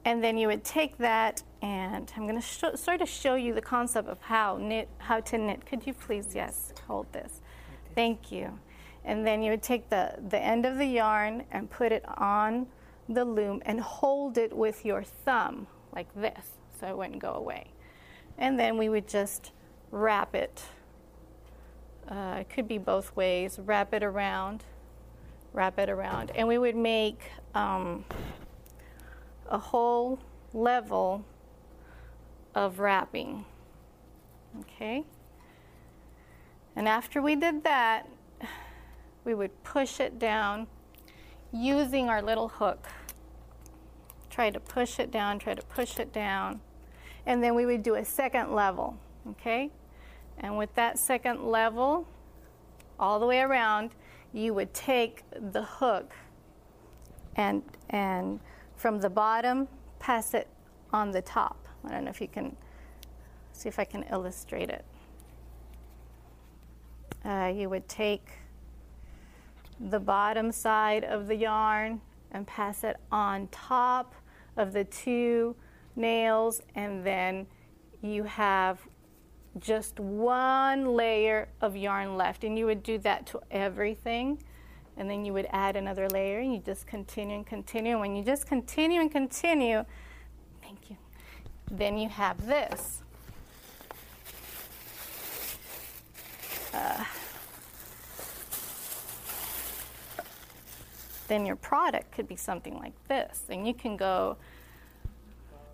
And then you would take that, and I'm going to sh- sort of show you the concept of how knit, how to knit. Could you please, yes, hold this? Thank you. And then you would take the, the end of the yarn and put it on the loom and hold it with your thumb like this so it wouldn't go away. And then we would just wrap it uh, it could be both ways. Wrap it around, wrap it around, and we would make um, a whole level of wrapping. Okay. And after we did that, we would push it down using our little hook. Try to push it down, try to push it down. And then we would do a second level, okay? And with that second level, all the way around, you would take the hook and, and from the bottom, pass it on the top. I don't know if you can see if I can illustrate it. Uh, you would take the bottom side of the yarn and pass it on top of the two nails, and then you have just one layer of yarn left. And you would do that to everything. And then you would add another layer and you just continue and continue. And when you just continue and continue, then you have this. Uh, then your product could be something like this. And you can go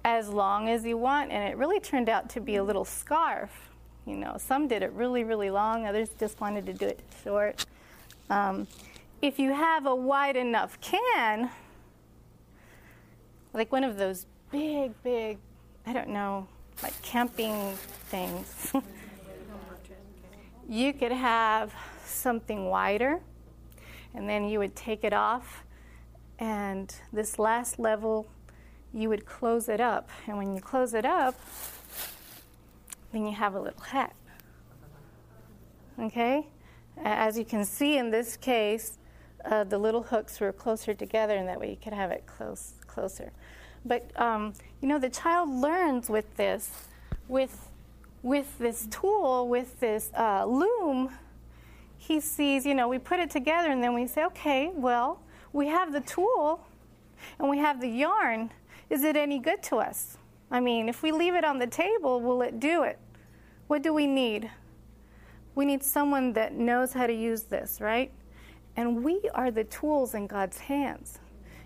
as long as you want. And it really turned out to be a little scarf. You know, some did it really, really long, others just wanted to do it short. Um, if you have a wide enough can, like one of those big, big, I don't know, like camping things, you could have something wider, and then you would take it off, and this last level you would close it up. And when you close it up, then you have a little hat. Okay? As you can see in this case, uh, the little hooks were closer together, and that way you could have it close, closer. But um, you know, the child learns with this, with with this tool, with this uh, loom. He sees, you know, we put it together, and then we say, okay, well, we have the tool, and we have the yarn. Is it any good to us? I mean, if we leave it on the table, will it do it? What do we need? We need someone that knows how to use this, right? And we are the tools in God's hands.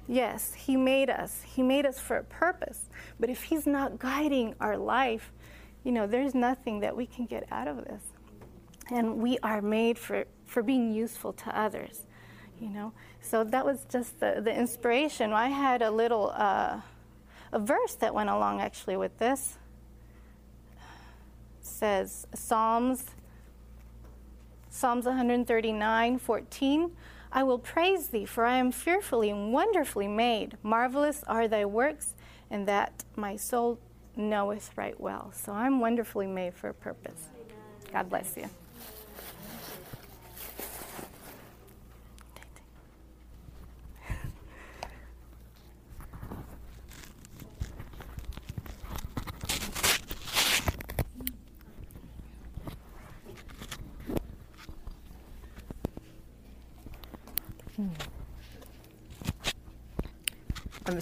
Yes, He made us. He made us for a purpose. But if He's not guiding our life, you know, there's nothing that we can get out of this. And we are made for, for being useful to others, you know. So that was just the, the inspiration. I had a little uh, a verse that went along actually with this. It says Psalms Psalms 139, 14. I will praise thee, for I am fearfully and wonderfully made. Marvelous are thy works, and that my soul knoweth right well. So I'm wonderfully made for a purpose. God bless you.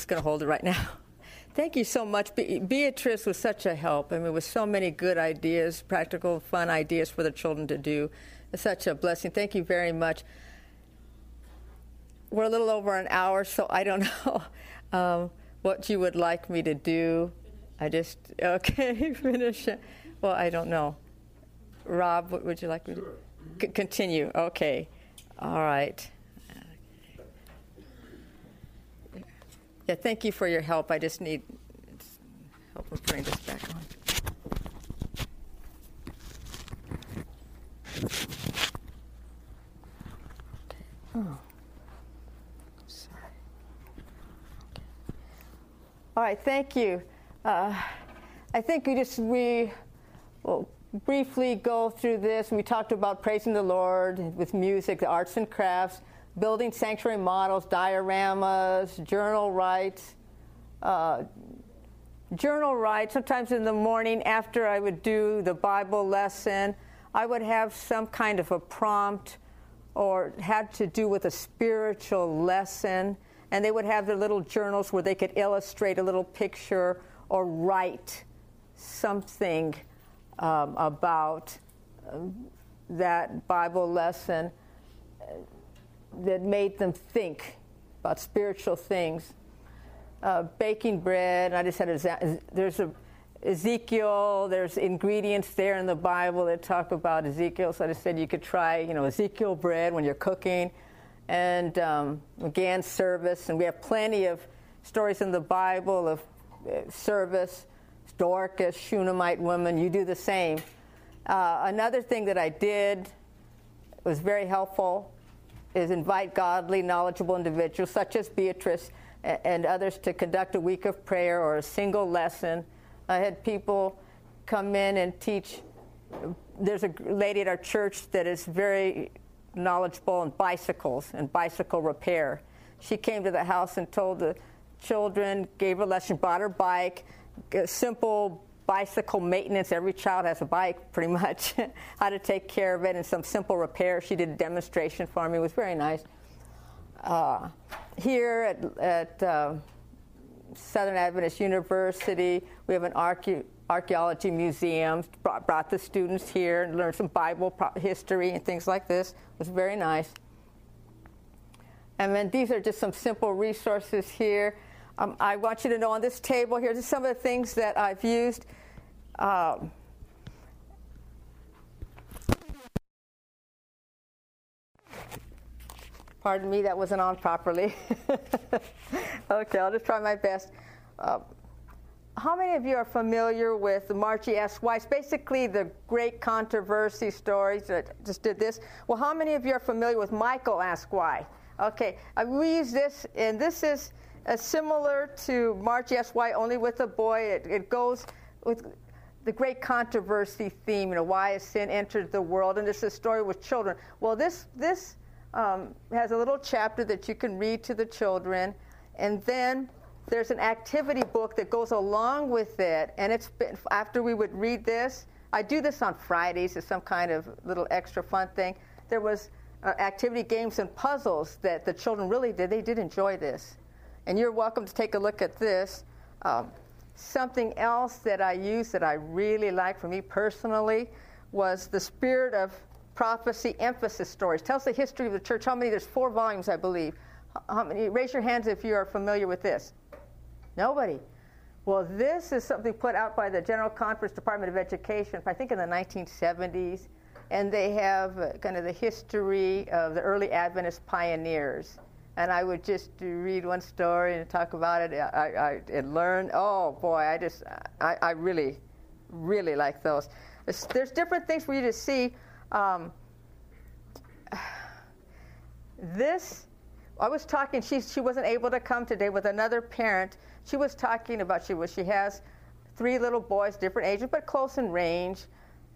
Just going to hold it right now. Thank you so much. Be- Beatrize was such a help. I mean, with so many good ideas, practical, fun ideas for the children to do. It's such a blessing. Thank you very much. We're a little over an hour, so I don't know um, what you would like me to do. I just, okay, finish it. Well, I don't know. Rob, what would you like me to C- continue? Okay. All right. Yeah, thank you for your help. I just need help with putting this back on. Oh, sorry. All right, thank you. Uh, I think we just we will briefly go through this. We talked about praising the Lord with music, the arts and crafts building sanctuary models, dioramas, journal writes. Uh, journal writes, sometimes in the morning after I would do the Bible lesson, I would have some kind of a prompt or had to do with a spiritual lesson. And they would have their little journals where they could illustrate a little picture or write something um, about uh, that Bible lesson that made them think about spiritual things. Uh, baking bread, I just had a, there's a Ezekiel, there's ingredients there in the Bible that talk about Ezekiel. So I just said you could try, you know, Ezekiel bread when you're cooking, and um, again service. And we have plenty of stories in the Bible of uh, service. Dorcas, Shunammite woman, you do the same. Uh, another thing that I did was very helpful is invite godly, knowledgeable individuals such as Beatrize and others to conduct a week of prayer or a single lesson. I had people come in and teach. There's a lady at our church that is very knowledgeable in bicycles and bicycle repair. She came to the house and told the children, gave a lesson, bought her bike, simple bicycle maintenance. Every child has a bike, pretty much. How to take care of it and some simple repairs. She did a demonstration for me. It was very nice. Uh, here at, at uh, Southern Adventist University, we have an archae- archaeology museum. Brought, brought, the students here and learned some Bible pro- history and things like this. It was very nice. And then these are just some simple resources here. Um, I want you to know on this table here, just some of the things that I've used. Um, pardon me, that wasn't on properly. okay, I'll just try my best. Uh, how many of you are familiar with Margie Asks Why? Basically, the great controversy stories that just did this. Well, how many of you are familiar with Michael Ask Why? Okay, uh, we use this, and this is uh, similar to Margie Asks Why, only with a boy. It, it goes with the great controversy theme, you know, why has sin entered the world? And it's a story with children. Well, this, this um, has a little chapter that you can read to the children. And then there's an activity book that goes along with it. And it's been, after we would read this, I do this on Fridays as some kind of little extra fun thing. There was uh, activity games and puzzles that the children really did. They did enjoy this. And you're welcome to take a look at this. Um, something else that I use that I really like for me personally was the Spirit of Prophecy Emphasis Stories. Tells the history of the church. How many? There's four volumes, I believe. How many? Raise your hands if you are familiar with this. Nobody. Well, this is something put out by the General Conference Department of Education, I think in the 1970s, and they have uh, kind of the history of the early Adventist pioneers. And I would just read one story and talk about it I, I, and learn. Oh boy, I just, I, I really, really like those. There's, there's, different things for you to see. Um, this, I was talking, she, she wasn't able to come today with another parent she was talking about she was she has three little boys, different ages, but close in range.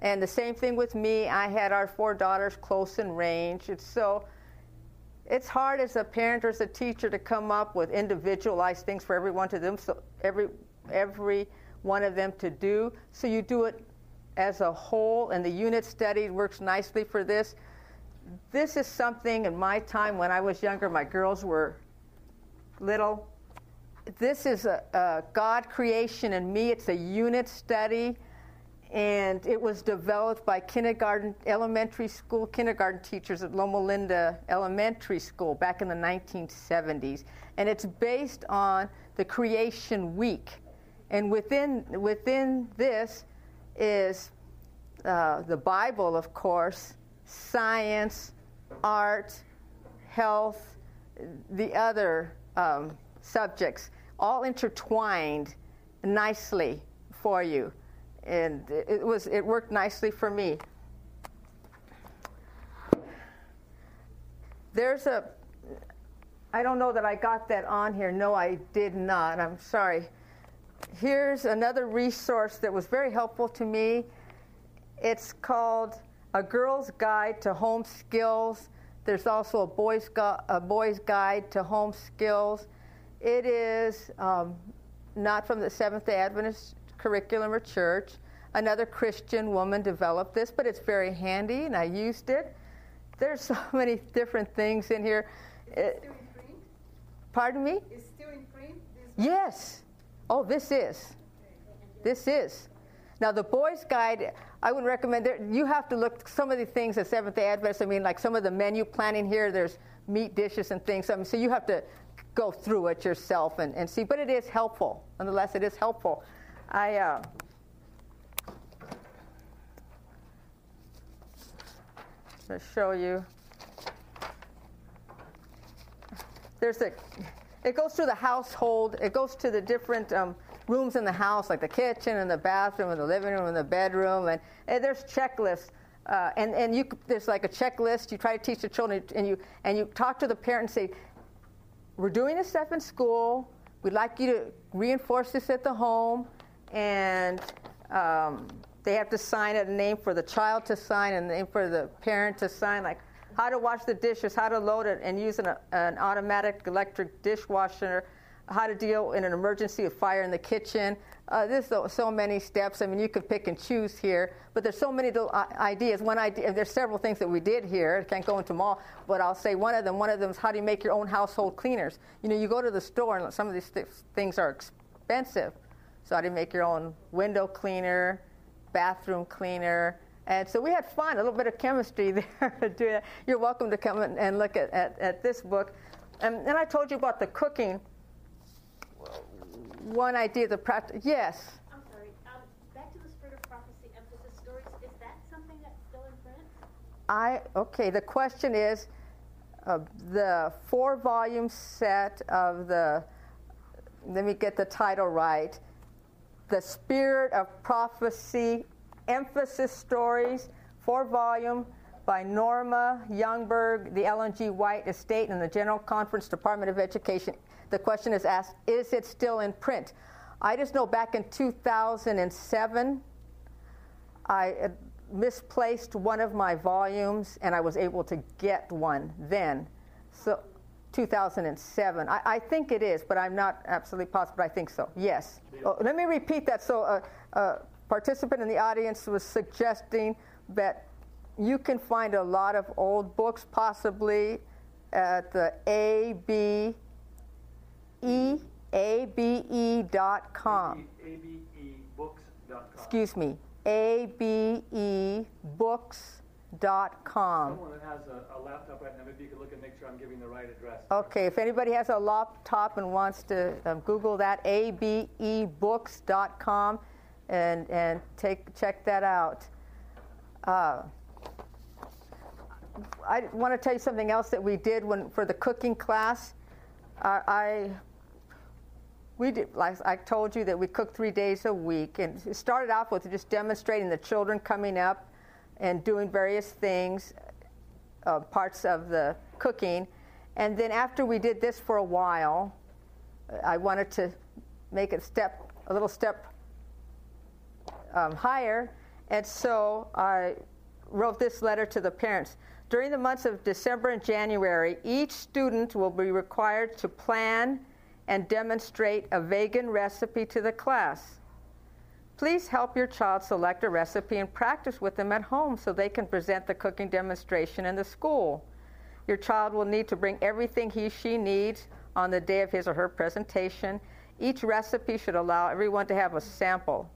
And the same thing with me. I had our four daughters close in range. It's so it's hard as a parent or as a teacher to come up with individualized things for every one of them, so every every one of them to do. So you do it as a whole, and the unit study works nicely for this. This is something in my time when I was younger, my girls were little, this is a, a, God creation in me. It's a unit study, and it was developed by kindergarten, elementary school kindergarten teachers at Loma Linda Elementary School back in the 1970s. And it's based on the creation week. And within, within this is uh, the Bible, of course, science, art, health, the other um, subjects all intertwined nicely for you. And it was it worked nicely for me. There's a I don't know that I got that on here. No, I did not. I'm sorry. Here's another resource that was very helpful to me. It's called A Girl's Guide to Home Skills. There's also a boy's, gu- a boy's Guide to Home Skills. It is um, not from the Seventh day Adventist curriculum or church. Another Christian woman developed this, but it's very handy, and I used it. There's so many different things in here. Still in print? Pardon me? It's still in print? Yes. Oh, this is. This is. Now, the Boys Guide, I would recommend there, you have to look some of the things at Seventh day Adventist. I mean, like some of the menu planning here, there's meat dishes and things. I mean, so you have to go through it yourself and, and see. But it is helpful. Nonetheless, it is helpful. I. Uh, to show you. There's a. It goes through the household. It goes to the different um, rooms in the house, like the kitchen and the bathroom and the living room and the bedroom, and, and there's checklists. Uh, and and you, there's like a checklist. You try to teach the children, and you and you talk to the parents. and say, we're doing this stuff in school. We'd like you to reinforce this at the home, and um, they have to sign a name for the child to sign, and a name for the parent to sign, like how to wash the dishes, how to load it, and use an, an automatic electric dishwasher, how to deal in an emergency of fire in the kitchen, uh, there's so, so, many steps. I mean, you could pick and choose here, but there's so many little uh, ideas. One idea, there's several things that we did here. I can't go into them all, but I'll say one of them. One of them is how do you make your own household cleaners? You know, you go to the store and some of these th- things are expensive. So how do you make your own window cleaner, bathroom cleaner? And so we had fun, a little bit of chemistry there. You're welcome to come and look at, at, at this book. And then I told you about the cooking one idea, the practice. Yes. I'm sorry. Um, back to the Spirit of Prophecy emphasis stories. Is that something that's still in print? I okay. The question is, uh, the four-volume set of the. Let me get the title right. The Spirit of Prophecy emphasis stories, four volume by Norma Youngberg, the Ellen G. White Estate, and the General Conference Department of Education the question is asked, is it still in print? I just know back in 2007, I misplaced one of my volumes and I was able to get one then. So 2007. I, I think it is, but I'm not absolutely positive, but I think so. Yes. Oh, let me repeat that. So a, a participant in the audience was suggesting that you can find a lot of old books possibly at the A B E A B E dot com. ABEbooks.com. Excuse me, A B E books dot com. Someone that has a, a laptop right now, maybe you could look and make sure I'm giving the right address. Okay, if anybody has a laptop and wants to um, Google that, abebooks.com, and and take check that out. Uh, I want to tell you something else that we did when for the cooking class. Uh, I we did like I told you that we cooked three days a week, and it started off with just demonstrating the children coming up and doing various things, uh, parts of the cooking, and then after we did this for a while, I wanted to make it step a little step um, higher, and so I wrote this letter to the parents. During the months of December and January, each student will be required to plan and demonstrate a vegan recipe to the class. Please help your child select a recipe and practice with them at home so they can present the cooking demonstration in the school. Your child will need to bring everything he she needs on the day of his or her presentation. Each recipe should allow everyone to have a sample,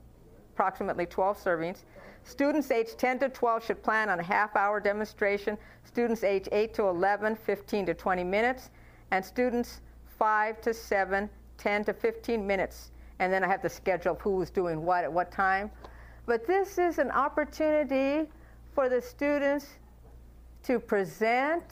approximately 12 servings. Students age 10 to 12 should plan on a half hour demonstration. Students age 8 to 11, 15 to 20 minutes. And students 5 to 7, 10 to 15 minutes. And then I have to schedule who's doing what at what time. But this is an opportunity for the students to present,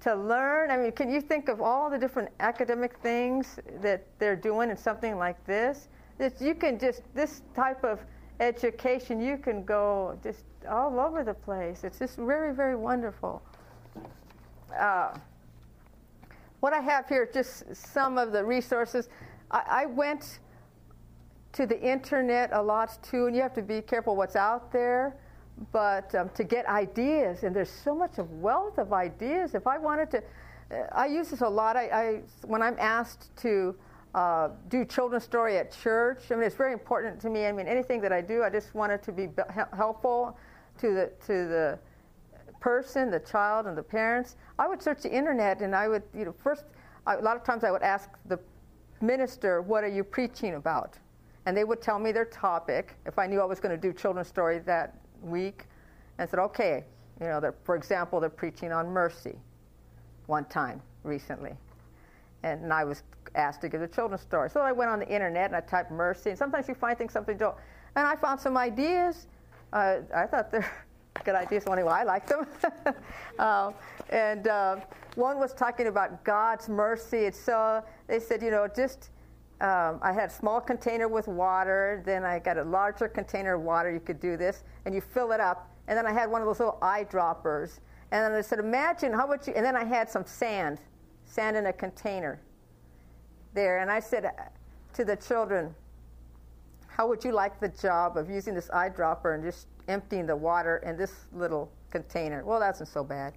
to learn. I mean, can you think of all the different academic things that they're doing in something like this? That you can just, this type of education, you can go just all over the place. It's just very, very wonderful. Uh, what I have here, just some of the resources. I, I went to the internet a lot too, and you have to be careful what's out there. But um, to get ideas, and there's so much of wealth of ideas. If I wanted to, uh, I use this a lot. I, I when I'm asked to uh, do children's story at church. I mean, it's very important to me. I mean, anything that I do, I just want it to be helpful to the to the person, the child, and the parents. I would search the internet, and I would, you know, first, I, a lot of times I would ask the minister, "What are you preaching about?" And they would tell me their topic if I knew I was going to do children's story that week, and said, "Okay, you know, for example, they're preaching on mercy." One time recently, and I was asked to give the children's story. So I went on the internet and I typed mercy, and sometimes you find things something don't. And I found some ideas. Uh, I thought they're good ideas. Anyway, I like them. uh, and uh, one was talking about God's mercy. It's so they said, you know, just um, I had a small container with water. Then I got a larger container of water. You could do this, and you fill it up. And then I had one of those little eyedroppers. And then I said, imagine how would you? And then I had some sand, sand in a container there. And I said to the children, How would you like the job of using this eyedropper and just emptying the water in this little container? Well, that's not so bad.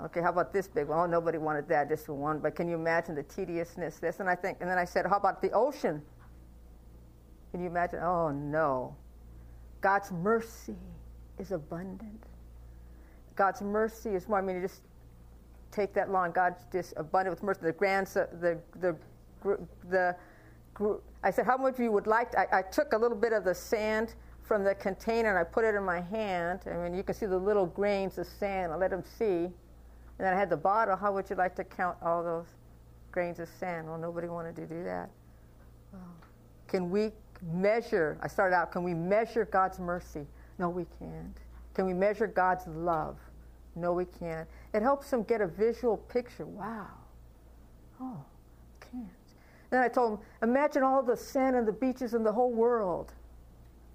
Okay, how about this big one? Oh, nobody wanted that, just one. But can you imagine the tediousness? This, and I think, and then I said, how about the ocean? Can you imagine? Oh no, God's mercy is abundant. God's mercy is more. I mean, you just take that long. God's just abundant with mercy. The grand, the the the I said, how much you would like? To, I, I, took a little bit of the sand from the container and I put it in my hand. I mean, you can see the little grains of sand. I let them see. And then I had the bottle. How would you like to count all those grains of sand? Well, nobody wanted to do that. Can we measure? I started out, can we measure God's mercy? No, we can't. Can we measure God's love? No, we can't. It helps them get a visual picture. Wow. Oh, can't. Then I told him, imagine all the sand and the beaches in the whole world,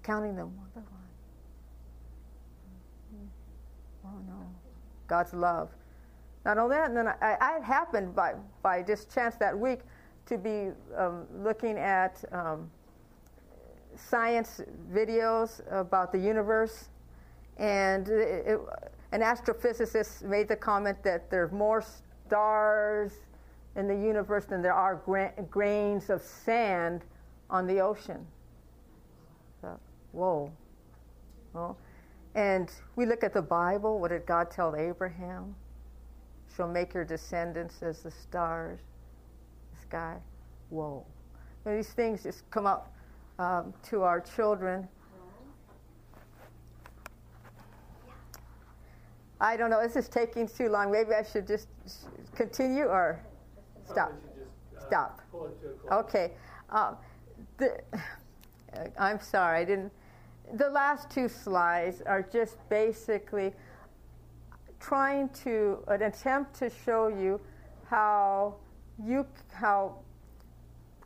counting them one by one. Mm-hmm. Oh no, God's love. Not only that, and then I, I happened by, by just chance that week to be um, looking at um, science videos about the universe, and it, it, an astrophysicist made the comment that there are more stars in the universe than there are gra- grains of sand on the ocean. So, whoa. And we look at the Bible. What did God tell Abraham? She'll make your descendants as the stars, the sky. Whoa. And these things just come up um, to our children. I don't know. This is taking too long. Maybe I should just continue or stop. Just, uh, Stop. Okay. Um, the, I'm sorry, I didn't. The last two slides are just basically trying to an attempt to show you how you how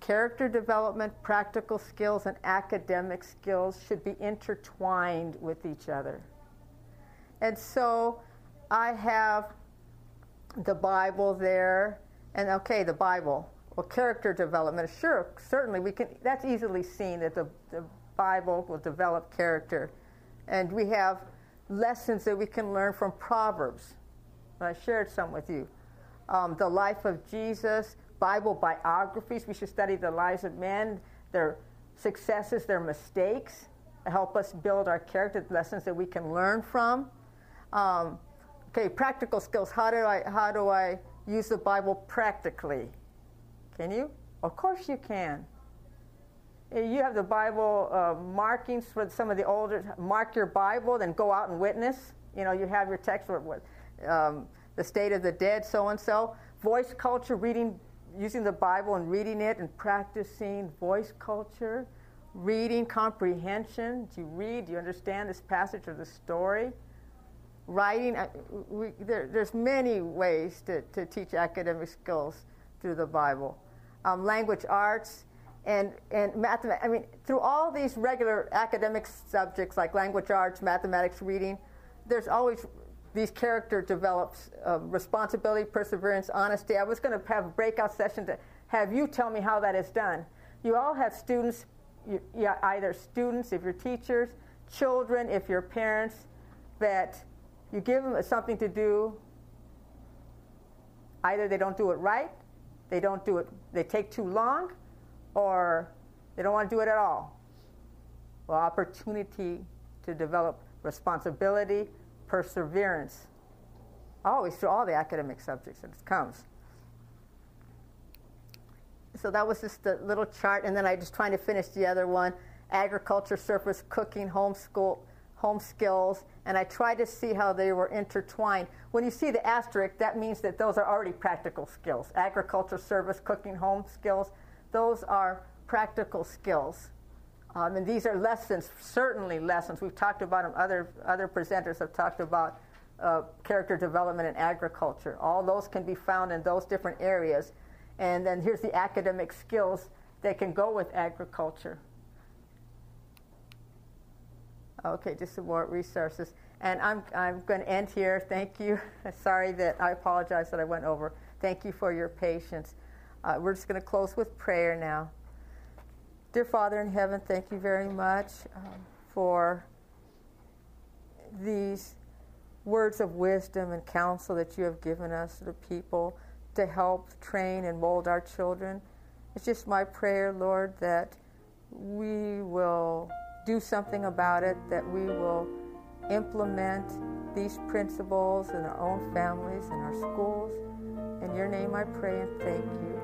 character development, practical skills, and academic skills should be intertwined with each other. And so I have the Bible there, and okay, the Bible. Well, character development, sure, certainly we can. That's easily seen that the, the Bible will develop character, and we have lessons that we can learn from Proverbs. I shared some with you. Um, the life of Jesus, Bible biographies. We should study the lives of men, their successes, their mistakes, help us build our character. Lessons that we can learn from. Um, okay, practical skills. How do I how do I use the Bible practically? Can you? Of course you can. Uh, You have the Bible uh, markings for some of the older. Mark your Bible, then go out and witness. You know, you have your text with, um, the state of the dead, so and so. Voice culture, reading, using the Bible and reading it and practicing voice culture. Reading comprehension. Do you read? Do you understand this passage or the story? Writing. uh, We, there, there's many ways to, to teach academic skills through the Bible. Um, language arts and, and mathematics. I mean, through all these regular academic subjects like language arts, mathematics, reading, there's always these character develops uh, responsibility, perseverance, honesty. I was going to have a breakout session to have you tell me how that is done. You all have students, you, either students if you're teachers, children if you're parents, that you give them something to do. Either they don't do it right, they don't do it, they take too long, or they don't want to do it at all. Well, opportunity to develop responsibility, perseverance, always through all the academic subjects that it comes. So that was just a little chart, and then I just trying to finish the other one: agriculture, surface cooking, homeschool, home skills, and I tried to see how they were intertwined. When you see the asterisk, that means that those are already practical skills. Agriculture, service, cooking, home skills, those are practical skills. Um, and these are lessons, certainly lessons. We've talked about them, other, other presenters have talked about uh, character development in agriculture. All those can be found in those different areas. And then here's the academic skills that can go with agriculture. Okay, just some more resources. And I'm, I'm going to end here. Thank you. Sorry that I apologize that I went over. Thank you for your patience. Uh, we're just going to close with prayer now. Dear Father in heaven, thank you very much um, for these words of wisdom and counsel that you have given us, the people, to help train and mold our children. It's just my prayer, Lord, that we will do something about it, that we will implement these principles in our own families, and our schools. In your name I pray and thank you.